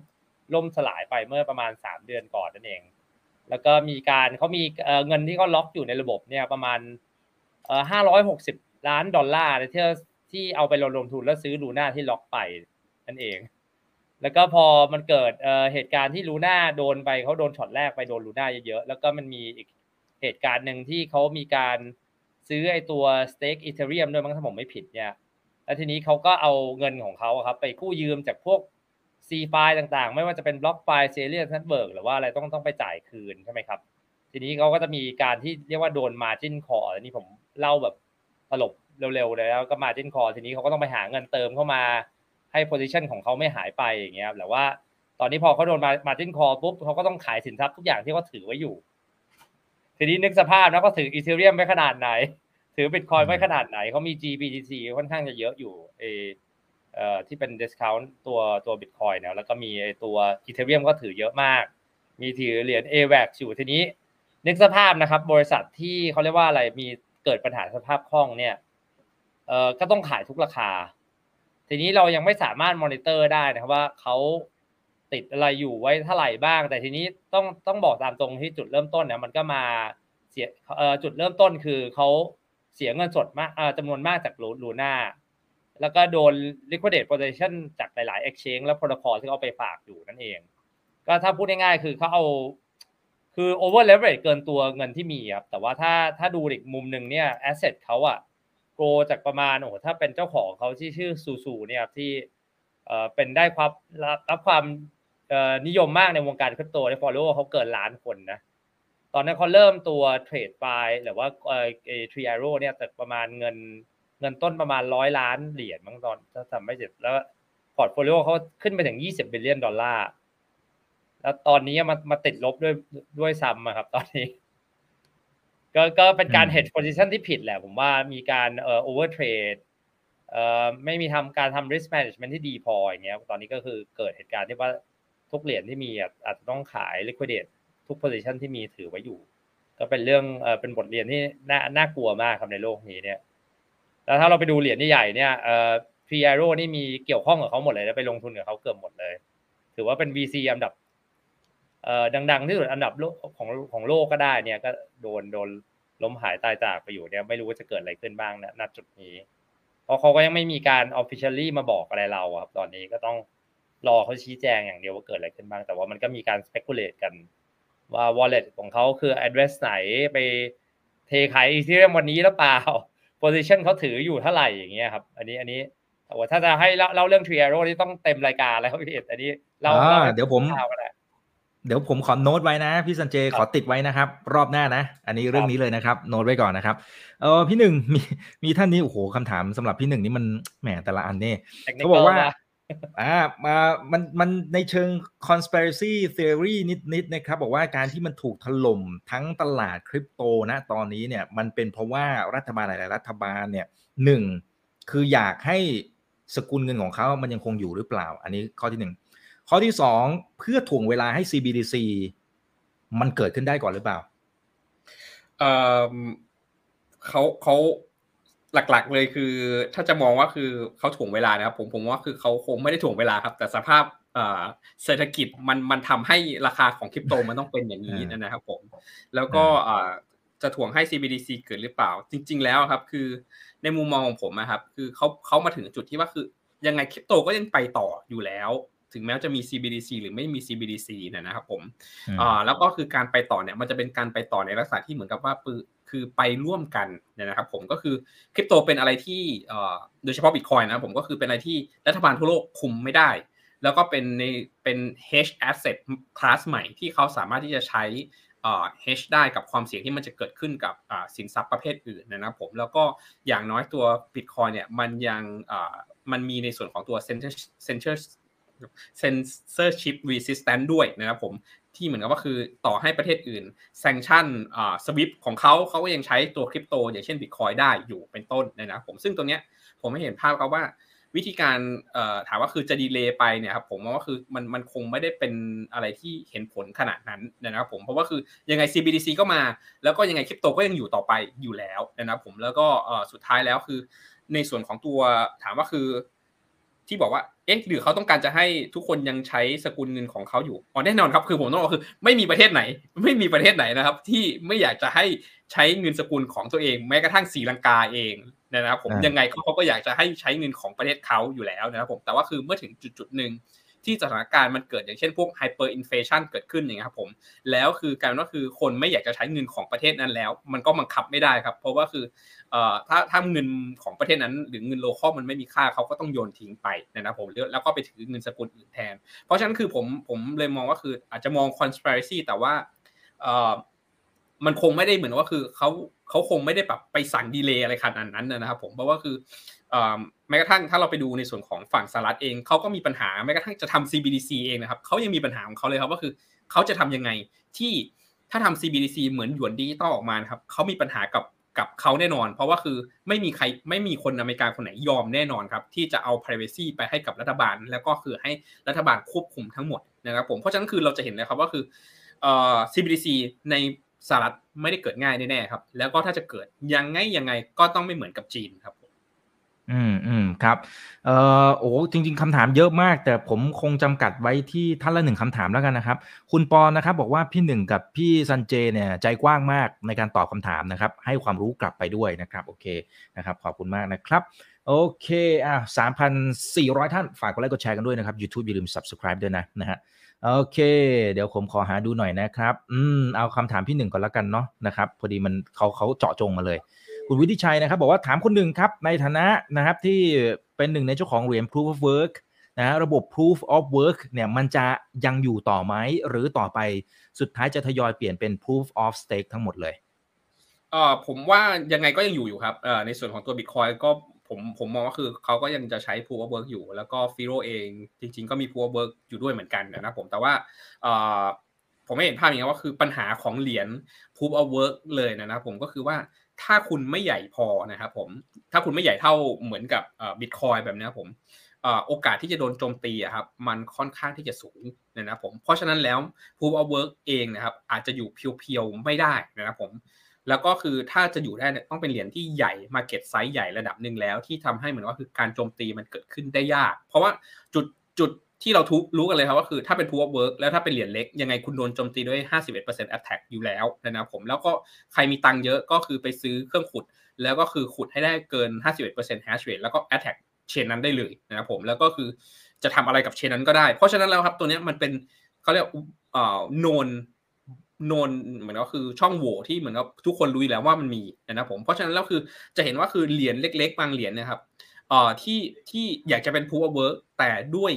ล่มสลายไปเมื่อประมาณ 3 เดือนก่อนนั่นเอง แล้วก็มีการเขามีเอ่อเงินที่เขาล็อกอยู่ในระบบเนี่ยประมาณเอ่อห้าร้อยหกสิบล้านดอลลาร์ที่ที่เอาไปลงทุนแล้วซื้อลูน่าที่ล็อกไปนั่นเอง แล้วก็พอมันเกิดเอ่อเหตุการณ์ที่ลูน่าโดนไปเขาโดนช็อตแรกไปโดนลูน่าเยอะๆแล้วก็มันมีอีก เหตุการณ์หนึ่งที่เขามีการซื้อไอตัว staked Ethereum ด้วยมั้งถ้าผมไม่ผิดเนี่ยแล้วทีนี้เขาก็เอาเงินของเขาครับ ไปกู้ยืมจากพวก C ไฟต่างๆ ไม่ว่าจะเป็น BlockFi Celsius Network หรือว่าอะไรต้องต้องไปจ่ายคืนใช่ไหมครับ ทีนี้เขาก็จะมีการที่เรียกว่าโดน margin call อันนี้ผมเล่าแบบตลบเร็วๆเลยแล้วก็ margin call ทีนี้เขาก็ต้องไปหาเงินเติมเข้ามาให้ position ของเขาไม่หายไปอย่างเงี้ยแต่ว่าตอนนี้พอเขาโดน margin call ปุ๊บเขาก็ต้องขายสินทรัพย์ทุกอย่างที่เขาถือไว้อยู่ ทีนี้นึกสภาพนะก็ถือ Ethereum ไว้ขนาดไหน ถือบิตคอยไว้ขนาดไหนเขามี GBTC ค่อนข้างจะเยอะอยู่เออเอ่อที่เป็น discount ตัวตัวบิตคอยเนี่ยแล้วก็มีไอ้ตัวอีเทเรียมก็ถือเยอะมาก มีถือเหรียญ AVAX อยู่ทีนี้นึกสภาพนะครับ บริษัทที่เขาเรียกว่าอะไรมีเกิดปัญหาสภาพคล่องเนี่ยเอ่อก็ต้องขายทุกราคา ทีนี้เรายังไม่สามารถมอนิเตอร์ได้นะครับว่าเขา ติดอะไรอยู่ไว้เท่าไหร่บ้าง แต่ทีนี้ต้องต้องบอกตามตรงที่จุดเริ่มต้นเนี่ยมันก็มาเสียจุดเริ่มต้นคือเขาเสียเงินสดมากจำนวนมากจากลูน่าแล้วก็โดน liquidate position จากหลาย ๆ exchange และ protocol ที่เขาไปฝากอยู่นั่นเอง ก็ถ้าพูดง่ายๆ คือเขาเอาคือ over leverage เกินตัวเงินที่มีครับ แต่ว่าถ้าถ้าดูอีกมุมหนึ่งเนี่ย asset เขาอะโกจากประมาณโอ้โหถ้าเป็นเจ้าของเขาที่ชื่อซูซูเนี่ยครับที่เอ่อเป็นได้ความรับความ นิยมมากในวงการคริปโตใน follow เขาเกินล้านคนนะตอนนั้นเขาเริ่มตัว TradFi หรือว่าเอ่อเอ Three Arrows เนี่ยแต่ประมาณเงินเงินต้นประมาณร้อยล้านเหรียญมั้งตอนถ้าจำไม่ผิดแล้ว portfolio เขาขึ้นไปถึงยี่สิบ billion ดอลลาร์ แล้วตอนนี้มามาติดลบด้วยด้วยซ้ำอะครับ ตอนนี้ ก็ก็เป็นการอืม hedge position ที่ผิดแหละ ผมว่ามีการเอ่อ over trade เอ่อไม่มีทำการทำ risk management ที่ดีพออย่างเงี้ย ตอนนี้ก็คือเกิดเหตุการณ์ที่ว่า ทุกเหรียญที่มีอะอาจจะต้องขาย liquidate ทุก position ที่มีถือไว้อยู่ ก็เป็นเรื่องเออเป็นบทเรียนที่น่าน่ากลัวมากครับในโลกนี้เนี่ยแล้วถ้าเราไปดูเหรียญใหญ่เนี่ยเอ่อ p r o นี่มีเกี่ยวข้องกับเขาหมดเลยแล้วไปลงทุนกับเขาเกือบหมดเลย ถือว่าเป็น VC อันดับเอ่อดังๆที่สุดอันดับโลกของของโลกก็ได้เนี่ยก็โดนโดนล้มหายตายจากไปอยู่เนี่ยไม่รู้ว่าจะเกิดอะไรขึ้นบ้างนะณจุดนี้ เพราะเขาก็ยังไม่มีการ officially มาบอกอะไรเราครับตอนนี้ก็ต้อง รอเขาชี้แจงอย่างเดียวว่าเกิดอะไรขึ้นบ้าง แต่ว่ามันก็มีการ speculate กันว่า wallet ของเขาคือ address ไหนไปเทขาย Ethereum วันนี้หรือเปล่า position เขาถืออยู่เท่าไหร่อย่างเงี้ยครับ อันนี้อันนี้แต่ว่าถ้าจะให้เล่าเล่าเรื่อง Triaro ที่ต้องเต็มรายการแล้วพี่เอ็ดอันนี้เล่าอ่าเล่าให้เดี๋ยวผมคร่าวๆก็ได้เดี๋ยวผมขอโน้ตไว้นะพี่สันเจครับขอติดไว้นะครับ รอบหน้านะ อันนี้เรื่อคงรับนี้เลยนะครับ โน้ตไว้ก่อนนะครับเออพี่หนึ่งมีมีท่านนี้โอ้โหคำถามสำหรับพี่หนึ่งนี่มันแหมแต่ละอันเนี่ย Technical เขาบอกว่าป่ะ อ่ามามันมันในเชิง conspiracy theory นิดนิดนะครับ บอกว่าการที่มันถูกถล่มทั้งตลาดคริปโตนะตอนนี้เนี่ยมันเป็นเพราะว่ารัฐบาลหลาย ๆ รัฐบาลเนี่ยหนึ่งคืออยากให้สกุลเงินของเขามันยังคงอยู่หรือเปล่า อันนี้ข้อที่หนึ่งข้อที่สองเพื่อถ่วงเวลาให้ CBDC มันเกิดขึ้นได้ก่อนหรือเปล่า เออเขาเขา หลักๆ เลยคือ ถ้าจะมองว่าคือเขาถ่วงเวลานะครับ ผมผมว่าคือเขาคงไม่ได้ถ่วงเวลาครับ แต่สภาพเอ่อเศรษฐกิจมันมันทำให้ราคาของคริปโตมันต้องเป็นอย่างนี้อ่านนะครับผม แล้วก็เอ่อจะถ่วงให้ CBDC เกิดหรือเปล่า จริง ๆ แล้วครับ คือในมุมมองของผมนะครับ คือเขาเขามาถึงจุดที่ว่าคือยังไงคริปโตก็ยังไปต่ออยู่แล้ว ถึงแม้จะมี CBDC หรือไม่มี CBDC เนี่ยนะครับผมอืมอ่าแล้วก็คือการไปต่อเนี่ย มันจะเป็นการไปต่อในลักษณะที่เหมือนกับว่าปือ คือไปร่วมกันเนี่ยนะครับผมก็คือคริปโตเป็นอะไรที่โดยเฉพาะบิตคอยนะผมก็คือเป็นอะไรที่รัฐบาลทั่วโลกคุมไม่ได้ แล้วก็เป็นในเป็น hedge asset class ใหม่ที่เขาสามารถที่จะใช้เอ่อ hedge ได้กับความเสี่ยงที่มันจะเกิดขึ้นกับอ่าสินทรัพย์ประเภทอื่นนะครับผมแล้วก็อย่างน้อยตัว Bitcoin เนี่ยมันยังอ่ามันมีในส่วนของตัว censor censorship resistant ด้วยนะครับผม ที่เหมือนกับว่าคือต่อให้ประเทศอื่น sanction อ่า SWIFT ของเขาเขาก็ยังใช้ตัวคริปโต อย่างเช่น Bitcoin ได้อยู่เป็นต้นนะครับผมซึ่งตรงเนี้ยผมไม่เห็นภาพครับว่าวิธีการถามว่าคือจะดีเลย์ไปเนี่ยครับผมว่าคือมันมันคงไม่ได้เป็นอะไรที่เห็นผลขนาดนั้นนะครับผมเพราะว่าคือยังไง CBDC ก็มา แล้วก็ยังไงคริปโตก็ยังอยู่ต่อไปอยู่แล้วนะครับผมแล้วก็สุดท้ายแล้วคือในส่วนของตัวถามว่าคือ ที่บอกว่าเอ๊ะหรือเขาต้องการจะให้ทุกคนยังใช้สกุลเงินของเขาอยู่อ๋อแน่นอนครับคือผมต้องบอกคือ ไม่มีประเทศไหน ไม่มีประเทศไหนนะครับ ที่ไม่อยากจะให้ใช้เงินสกุลของตัวเอง แม้กระทั่งศรีลังกาเองนะครับผมอ่ายัยังไงเขาเขาก็อยากจะให้ใช้เงินของประเทศเขาอยู่แล้วนะครับผมแต่ว่าคือเมื่อถึงจุดจุดๆหนึ่ง ที่สถานการณ์มันเกิดอย่างเช่นพวก hyperinflation เกิดขึ้นอย่างเงี้ยครับผมแล้วคือการว่าคือคนไม่อยากจะใช้เงินของประเทศนั้นแล้ว มันก็บังคับไม่ได้ครับ เพราะว่าคือถ้าถ้าเงินของประเทศนั้น หรือเงิน local มันไม่มีค่าเขาก็ต้องโยนทิ้งไปนะครับผมแล้วก็ไปถือเงินสกุลอื่นแทน เพราะฉะนั้นคือผมผมเลยมองว่าคืออาจจะมอง conspiracy แต่ว่ามันคงไม่ได้เหมือนว่าคือเขาเขาคงไม่ได้แบบไปสั่ง delay อะไรขนาดนั้นนะครับผมเพราะว่าคือ แม้กระทั่งถ้าเราไปดูในส่วนของฝั่งสหรัฐเองเขาก็มีปัญหาแม้กระทั่งจะทำ CBDC เองนะครับเขายังมีปัญหาของเขาเลยครับว่าคือเขาจะทำยังไงที่ถ้าทำ CBDC เหมือนหยวนดิจิตอลออกมาครับเขามีปัญหากับกับเขาแน่นอน เพราะว่าคือไม่มีใครไม่มีคนอเมริกาคนไหนยอมแน่นอนครับที่จะเอา privacy ไปให้กับรัฐบาล แล้วก็คือให้รัฐบาลควบคุมทั้งหมดนะครับผมเพราะฉะนั้นคือเราจะเห็นเลยครับว่าคือ CBDC ในสหรัฐไม่ได้เกิดง่ายแน่ๆครับแล้วก็ถ้าจะเกิดยังไงยังไงก็ต้องไม่เหมือนกับจีนครับ อืมอืมครับ เอ่อโอ้จริง ๆคำถามเยอะมาก แต่ผมคงจำกัดไว้ที่ท่านละหนึ่งคำถามแล้วกันนะครับ คุณปอนนะครับ บอกว่าพี่หนึ่งกับพี่ซันเจเนี่ยใจกว้างมากในการตอบคำถามนะครับ ให้ความรู้กลับไปด้วยนะครับโอเคนะครับ ขอบคุณมากนะครับ โอเคอะสามพันสี่ร้อยท่านฝากกดไลค์กดแชร์กันด้วยนะครับ YouTube อย่าลืม subscribe ด้วยนะนะฮะโอเค เดี๋ยวผมขอหาดูหน่อยนะครับ อืมเอาคำถามพี่หนึ่งก่อนแล้วกันเนาะนะครับ พอดีมันเขาเขาเจาะจงมาเลย คุณวิทิชัยนะครับ บอกว่าถามคนหนึ่งครับ ในฐานะนะครับที่เป็นหนึ่งในเจ้าของเหรียญ proof of work นะระบบ proof of work เนี่ยมันจะยังอยู่ต่อไหมหรือต่อไปสุดท้ายจะทยอยเปลี่ยนเป็น proof of stake ทั้งหมดเลยเอ่อผมว่ายังไงก็ยังอยู่อยู่ครับเอ่อในส่วนของตัว Bitcoin ก็ผมผมมองว่าคือเขาก็ยังจะใช้ Proof of Work อยู่ แล้วก็ Firo เองจริง ๆ ก็มี Proof of Work อยู่ด้วยเหมือนกันนะครับผมแต่ว่าเออผมไม่เห็นภาพอย่างนี้ว่าคือปัญหาของเหรียญ Proof of Work เลยนะครับผมก็คือว่า ถ้าคุณไม่ใหญ่พอนะครับผมถ้าคุณไม่ใหญ่เท่าเหมือนกับเอ่อ Bitcoin แบบนี้ครับผมโอกาสที่จะโดนโจมตีอะครับมันค่อนข้างที่จะสูงนะครับผมเพราะฉะนั้นแล้ว Proof of Work เองนะครับอาจจะอยู่เพียวๆไม่ได้นะครับผมแล้วก็คือถ้าจะอยู่ได้เนี่ยต้องเป็นเหรียญที่ใหญ่มาเก็ตไซส์ใหญ่ระดับหนึ่งแล้วที่ทำให้เหมือนว่าคือการโจมตีมันเกิดขึ้นได้ยาก เพราะว่าจุดจุด ที่เราทุรู้กันเลยครับว่าคือถ้าเป็น proof of work แล้วถ้าเป็นเหรียญเล็ก ยังไงคุณโดนโจมตีด้วย 51% attack อยู่แล้วนะครับผมแล้วก็ใครมีตังค์เยอะก็คือไปซื้อเครื่องขุด แล้วก็คือขุดให้ได้เกิน 51% hash rate แล้วก็ attack เชนนั้นได้เลยนะครับผมแล้วก็คือจะทำอะไรกับเชนนั้นก็ได้ เพราะฉะนั้นแล้วครับตัวนี้มันเป็นเขาเรียกเอ่อ known โนนเหมือนก็คือช่องโหว่ที่เหมือนกับทุกคนรู้อยู่แล้วว่ามันมีนะครับผมเพราะฉะนั้นแล้วคือจะเห็นว่าคือเหรียญเล็ก ๆ บางเหรียญนะครับเอ่อที่ที่อยากจะเป็น proof of work แต่ด้วย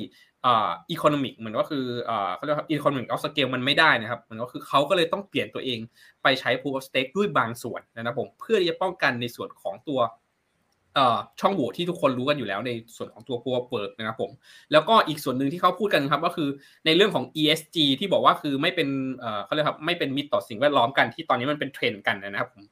อ่อ economic เหมือนก็คือเอ่อเขาเรียกว่า economic of scale มันไม่ได้นะครับเหมือนก็คือเขาก็เลยต้องเปลี่ยนตัวเองไปใช้ proof of stake ด้วยบางส่วนนะครับผมเพื่อที่จะป้องกันในส่วนของตัวช่องโหว่ที่ทุกคนรู้กันอยู่แล้วในส่วนของตัว proof of work นะครับผมแล้วก็อีกส่วนหนึ่งที่เขาพูดกันครับก็คือในเรื่องของ ESG ที่บอกว่าคือไม่เป็นเอ่อเขาเรียกครับไม่เป็นมิตรต่อสิ่งแวดล้อมกันที่ตอนนี้มันเป็นเทรนด์กันนะครับผม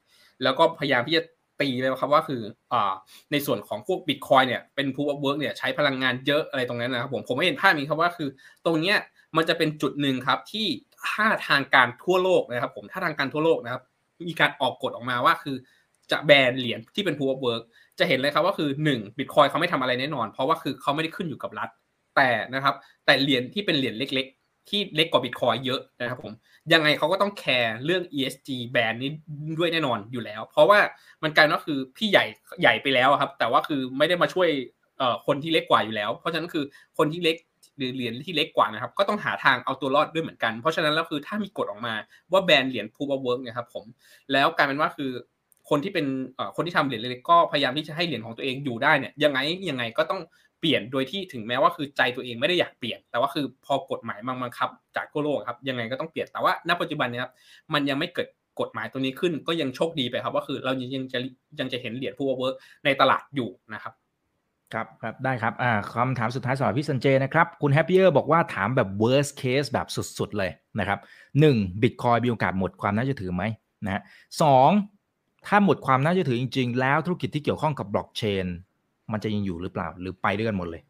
แล้วก็พยายามที่จะ ตีเลยครับว่าคืออ่าในส่วนของพวก Bitcoin เนี่ยเป็น Proof of Work เนี่ยใช้พลังงานเยอะอะไรตรงนั้นนะครับผมผมไม่เห็นภาพนี้ครับว่าคือ ตรงเนี้ยมันจะเป็นจุดหนึ่งครับที่ถ้าทางการทั่วโลกนะครับ ผมถ้าทางการทั่วโลกนะครับ มีการออกกฎออกมาว่าคือจะแบนเหรียญที่เป็น Proof of Work จะเห็นเลยครับว่าคือ1บิตคอยเขาไม่ทำอะไรแน่นอน เพราะว่าคือเขาไม่ได้ขึ้นอยู่กับรัฐแต่นะครับ แต่เหรียญที่เป็นเหรียญเล็ก ๆ ที่เล็กกว่าบิตคอยเยอะนะครับผม ยังไงเขาก็ต้องแคร์เรื่อง ESG แบรนด์นี้ด้วยแน่นอนอยู่แล้ว เพราะว่ามันกลายว่าคือพี่ใหญ่ใหญ่ไปแล้วครับ แต่ว่าคือไม่ได้มาช่วยคนที่เล็กกว่าอยู่แล้ว เพราะฉะนั้นคือคนที่เล็กหรือเหรียญที่เล็กกว่านะครับก็ต้องหาทางเอาตัวรอดด้วยเหมือนกัน เพราะฉะนั้นแล้วคือถ้ามีกฎออกมาว่าแบรนด์เหรียญ proof of work เนี่ยครับผมแล้วกลายเป็นว่าคือ คนที่เป็นคนที่ทำเหรียญเล็กๆก็พยายามที่จะให้เหรียญของตัวเองอยู่ได้เนี่ยยังไงยังไงก็ต้องเปลี่ยนโดยที่ถึงแม้ว่าคือใจตัวเองไม่ได้อยากเปลี่ยน แต่ว่าคือพอกฎหมายบังคับ จากทั่วโลกครับยังไงก็ต้องเปลี่ยนแต่ว่าณปัจจุบันเนี่ยครับมันยังไม่เกิดกฎหมายตัวนี้ขึ้นก็ยังโชคดีไปครับว่าคือเรายังจะยังจะเห็นเหรียญ proof of work ในตลาดอยู่นะครับครับครับได้ครับอ่าคำถามสุดท้ายสำหรับพี่สันเจนะครับ คุณแฮปปี้เออร์บอกว่าถามแบบ worst case แบบสุดๆเลยนะครับหนึ่งบิตคอยมีโอกาสหมดความน่าเชื่อถือไหมนะฮะสอง ถ้าหมดความน่าเชื่อถือจริง ๆ แล้วธุรกิจที่เกี่ยวข้องกับบล็อกเชน มันจะยังอยู่หรือเปล่า หรือไปด้วยกันหมดเลย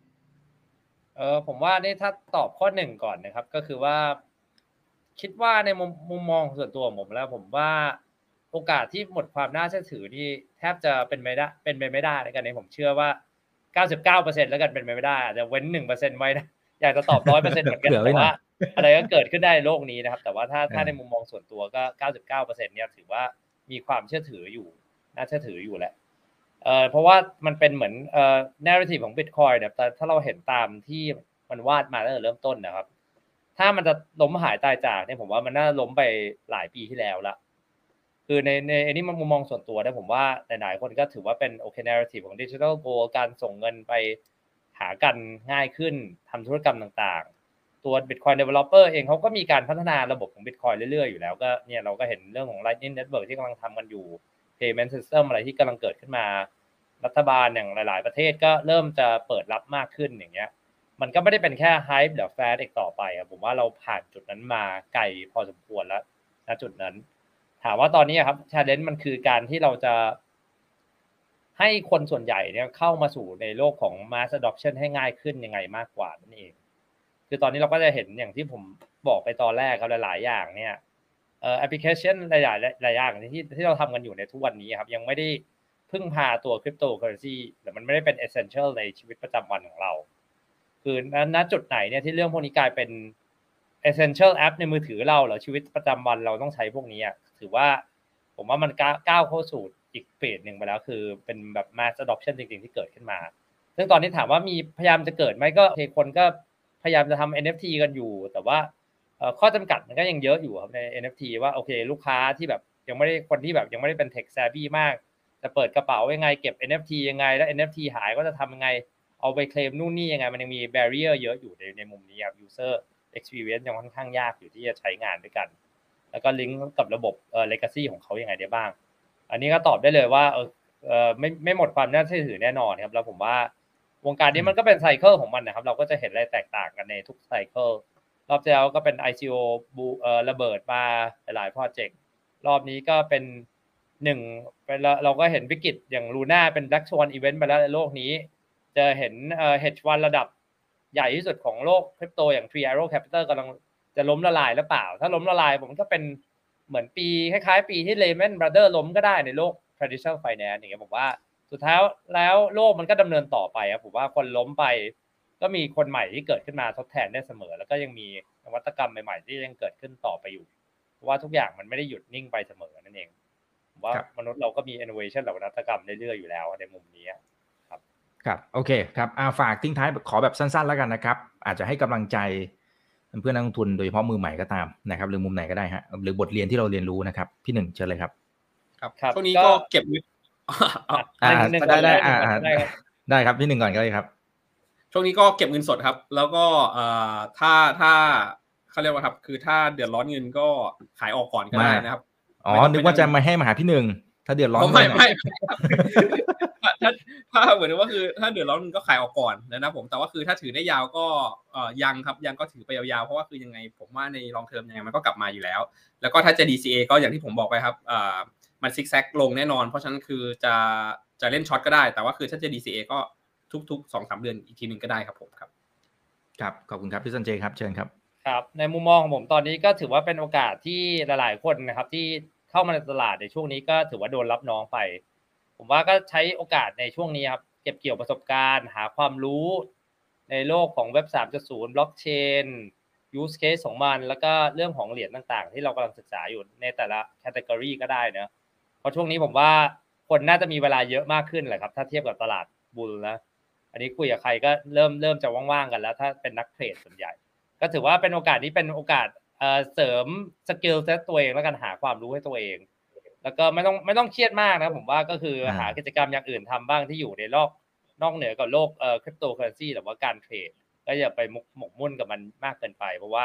เออผมว่านี่ถ้าตอบข้อหนึ่งก่อนนะครับ ก็คือว่า คิดว่าในมุมมุมมองส่วนตัวของผมแล้ว ผมว่าโอกาสที่หมดความน่าเชื่อถือนี่แทบจะเป็นไม่ได้เป็นไปไม่ได้แล้วกันในผมเชื่อว่า 99%แล้วกันเป็นไปไม่ได้อาจจะเว้น1%ไว้นะอยากจะตอบ100%เหมือนกันเผื่อไว้แต่หน่อยว่าอะไรก็เกิดขึ้นได้ในโลกนี้นะครับ แต่ว่าถ้าถ้าเออในมุมมองส่วนตัวก็99%เนี่ยถือว่า มีความเชื่อถืออยู่น่าเชื่อถืออยู่แหละเอ่อเพราะว่ามันเป็นเหมือนเอ่อ narrative ของ Bitcoin เนี่ยแต่ถ้าเราเห็นตามที่มันวาดมาตั้งแต่เริ่มต้นนะครับ ถ้ามันจะล้มหายตายจากเนี่ยผมว่ามันน่าล้มไปหลายปีที่แล้วละคือในในอันนี้มันมุมมองส่วนตัวนะผมว่าหลายๆคนก็ถือว่าเป็นโอเค narrative ของ digital gold การส่งเงินไปหากันง่ายขึ้นทำธุรกรรมต่าง ตัว Bitcoin developer เองเขาก็มีการพัฒนาระบบของ Bitcoin เรื่อยๆ อยู่แล้วก็เนี่ยเราก็เห็นเรื่องของ Lightning Network ที่กำลังทำกันอยู่ payment system อะไรที่กำลังเกิดขึ้นมา รัฐบาลอย่างหลาย ๆ ประเทศก็เริ่มจะเปิดรับมากขึ้นอย่างเงี้ยมันก็ไม่ได้เป็นแค่ hype หรือ fad อีกต่อไปครับผมว่าเราผ่านจุดนั้นมาไกลพอสมควรแล้วณจุดนั้น ถามว่าตอนนี้ครับ challenge มันคือการที่เราจะ ให้คนส่วนใหญ่เนี่ยเข้ามาสู่ในโลกของ mass adoption ให้ง่ายขึ้นยังไงมากกว่านั่นเอง คือตอนนี้เราก็จะเห็นอย่างที่ผมบอกไปตอนแรกครับหลาย ๆ อย่างเนี่ยเอ่อแอปพลิเคชันหลายๆหลายอย่างที่ที่เราทำกันอยู่ในทุกวันนี้ครับยังไม่ได้พึ่งพาตัวคริปโตเคอเรนซีหรือมันไม่ได้เป็น essential ในชีวิตประจำวันของเรา คือณจุดไหนเนี่ยที่เรื่องพวกนี้กลายเป็น essential app ในมือถือเราหรือชีวิตประจำวันเราต้องใช้พวกนี้ถือว่าผมว่ามันก้าวเข้าสู่อีกเฟสหนึ่งไปแล้วคือเป็นแบบ mass adoption จริง ๆ ที่เกิดขึ้นมา ซึ่งตอนนี้ถามว่ามีพยายามจะเกิดไหมก็เคคนก็ พยายามจะทำ NFT กันอยู่ แต่ว่าข้อจำกัดมันก็ยังเยอะอยู่ครับใน NFT ว่าโอเค ลูกค้าที่แบบยังไม่ได้คนที่แบบยังไม่ได้เป็น tech savvy มากจะเปิดกระเป๋ายังไงเก็บ NFT ยังไง แล้ว NFT หายก็จะทำยังไงเอาไปเคลมนู่นนี่ยังไง มันยังมี barrier เยอะอยู่ในในมุมนี้ครับ user experience ยังค่อนข้างยากอยู่ที่จะใช้งานด้วยกัน แล้วก็ลิงก์กับระบบเอ่อ legacy ของเขายังไงได้บ้าง อันนี้ก็ตอบได้เลยว่าเออเออไม่ไม่หมดความน่าเชื่อถือแน่นอนครับแล้วผมว่า วงการนี้มันก็เป็นไซเคิลของมันนะครับ เราก็จะเห็นอะไรแตกต่างกันในทุกไซเคิลรอบที่แล้วก็เป็น ICO บูเอ่อระเบิดมาหลายๆโปรเจกต์รอบนี้ก็เป็นหนึ่งเป็นเราเราก็เห็นวิกฤตอย่างลูน่าเป็น Black Swan Event ไปแล้วในโลกนี้ จะเห็นเอ่อ hedge fund ระดับใหญ่ที่สุดของโลกคริปโตอย่าง Three Arrow Capital กำลังจะล้มละลายหรือเปล่า ถ้าล้มละลายผมก็เป็นเหมือนปีคล้ายๆ ปีที่ Lehman Brothers ล้มก็ได้ในโลก traditional finance อย่างเงี้ยผมว่า สุดท้ายแล้วโลกมันก็ดำเนินต่อไปครับผมว่าคนล้มไปก็มีคนใหม่ที่เกิดขึ้นมาทดแทนได้เสมอ แล้วก็ยังมีนวัตกรรมใหม่ๆ ที่ยังเกิดขึ้นต่อไปอยู่เพราะว่าทุกอย่างมันไม่ได้หยุดนิ่งไปเสมอนั่นเองผมว่าครับมนุษย์เราก็มี innovation หรือนวัตกรรมเรื่อยๆอยู่แล้วในมุมนี้ครับโอเคครับอาฝากทิ้งท้ายขอแบบสั้นๆแล้วกันนะครับ อาจจะให้กำลังใจเพื่อนนักลงทุนโดยเฉพาะมือใหม่ก็ตามนะครับหรือมุมไหนก็ได้ฮะหรือบทเรียนที่เราเรียนรู้นะครับ พี่หนึ่งเชิญเลยครับ ครับครับช่วงนี้ก็ก็เก็บเงิน อะอ่าหนึ่งได้ได้หนึ่งอ่าก่อนอ่าได้ครับได้ครับพี่หนึ่งก่อนก็ได้ครับ ช่วงนี้ก็เก็บเงินสดครับ แล้วก็เอ่อถ้าถ้าเขาเรียกว่าครับ คือถ้าเดือดร้อนเงินก็ขายออกก่อนก็ได้นะครับอ๋อไม่ต้องนึกว่าไปนั่จะงมาให้มาหาพี่หนึ่งถ้าเดือดร้อนไม่ก็ไม่ไม่ครับถ้าถ้าเหมือนว่าคือถ้าเดือดร้อนเงินก็ขายออกก่อนนะครับผมแต่ว่าคือถ้าถือได้ยาวก็เอ่อยังครับยังก็ถือไปยาวๆเพราะว่าคือยังไงผมว่าในลองเทอมยังไงมันก็กลับมาอยู่แล้ว แล้วก็ถ้าจะ DCA ก็อย่างที่ผมบอกไปครับเอ่อ มันซิกแซกลงแน่นอน เพราะฉะนั้นคือจะจะเล่นช็อตก็ได้ แต่ว่าคือถ้าจะ DCA ก็ทุกๆสองสามเดือนอีกทีหนึ่งก็ได้ครับผมครับ ครับ ขอบคุณครับพี่สันเจครับเชิญครับครับ ในมุมมองของผมตอนนี้ก็ถือว่าเป็นโอกาสที่หลายๆคนนะครับ ที่เข้ามาในตลาดในช่วงนี้ก็ถือว่าโดนรับน้องไป ผมว่าก็ใช้โอกาสในช่วงนี้ครับเก็บเกี่ยวประสบการณ์ หาความรู้ในโลกของเว็บ 3.0 บล็อกเชน use case ของมัน แล้วก็เรื่องของเหรียญต่างๆ ที่เรากำลังศึกษาอยู่ในแต่ละ category ก็ได้เนอะเพ ราะช่วงนี้ผมว่าคนน่าจะมีเวลาเยอะมากขึ้นแหละครับ ถ้าเทียบกับตลาด bull นะอันนี้คุยกับใครก็เริ่มเริ่มจะว่างๆกันแล้ว ถ้าเป็นนักเทรดส่วนใหญ่ ก็ถือว่าเป็นโอกาสที่เป็นโอกาสเอ่อเสริม skill set ตัวเองแล้วกันหาความรู้ให้ตัวเอง แล้วก็ไม่ต้องไม่ต้องเครียดมากนะผมว่าก็คือหากิจกรรมอย่างอื่นทำบ้างที่อยู่ในโลกนอกเหนือกับโลกเอ่อคริปโตเคอเรนซีหรือว่าการเทรดก็อย่าไปหมกหมกมุ่นกับมันมากเกินไป เพราะว่า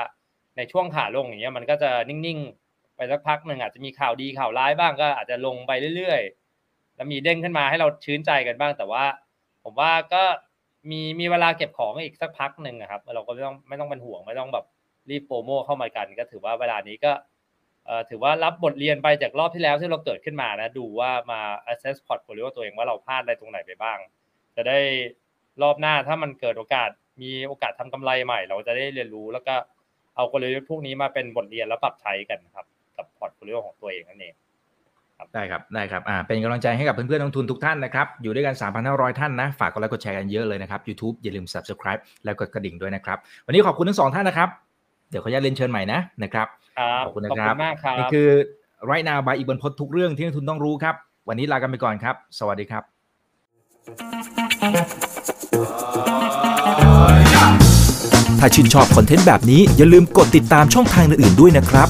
ในช่วงขาลงอย่างเงี้ยมันก็จะนิ่งๆ ไปสักพักหนึ่งอาจจะมีข่าวดีข่าวร้ายบ้างก็อาจจะลงไปเรื่อยๆ แล้วมีเด้งขึ้นมาให้เราชื้นใจกันบ้าง แต่ว่า ผมว่าก็มีมีเวลาเก็บของอีกสักพักหนึ่งนะครับ เราก็ไม่ต้องไม่ต้องเป็นห่วงไม่ต้องแบบรีบโปรโมเข้ามากัน ก็ถือว่าเวลานี้ก็ถือว่ารับบทเรียนไปจากรอบที่แล้วที่เราเกิดขึ้นมานะดูว่ามา assess portfolio ตัวเองว่าเราพลาดอะไรตรงไหนไปบ้าง จะได้รอบหน้าถ้ามันเกิดโอกาสมีโอกาสทำกำไรใหม่ เราจะได้เรียนรู้แล้วก็เอากลยุทธ์พวกนี้มาเป็นบทเรียนแล้วปรับใช้กันครับ กับ portfolio ของตัวเองนั่นเองได้ครับได้ครับอ่าเป็นกำลังใจให้กับเพื่อนๆนักลงทุนทุกท่านนะครับ อยู่ด้วยกัน 3,500 ท่านนะ ฝากกดไลค์กดแชร์กันเยอะเลยนะครับ YouTube อย่าลืม Subscribe แล้วกดกระดิ่งด้วยนะครับ วันนี้ขอบคุณทั้งสองท่านนะครับ เดี๋ยวขออนุญาตเรียนเชิญใหม่นะนะครับครับขอบคุณนะขอบคคุรับณมากครับนี่คือ right now by อีกบนพดทุกเรื่องที่นักลงทุนต้องรู้ครับ วันนี้ลากันไปก่อนครับ สวัสดีครับ ถ้าชื่นชอบคอนเทนต์แบบนี้อย่าลืมกดติดตามช่องทางอื่นๆด้วยนะครับ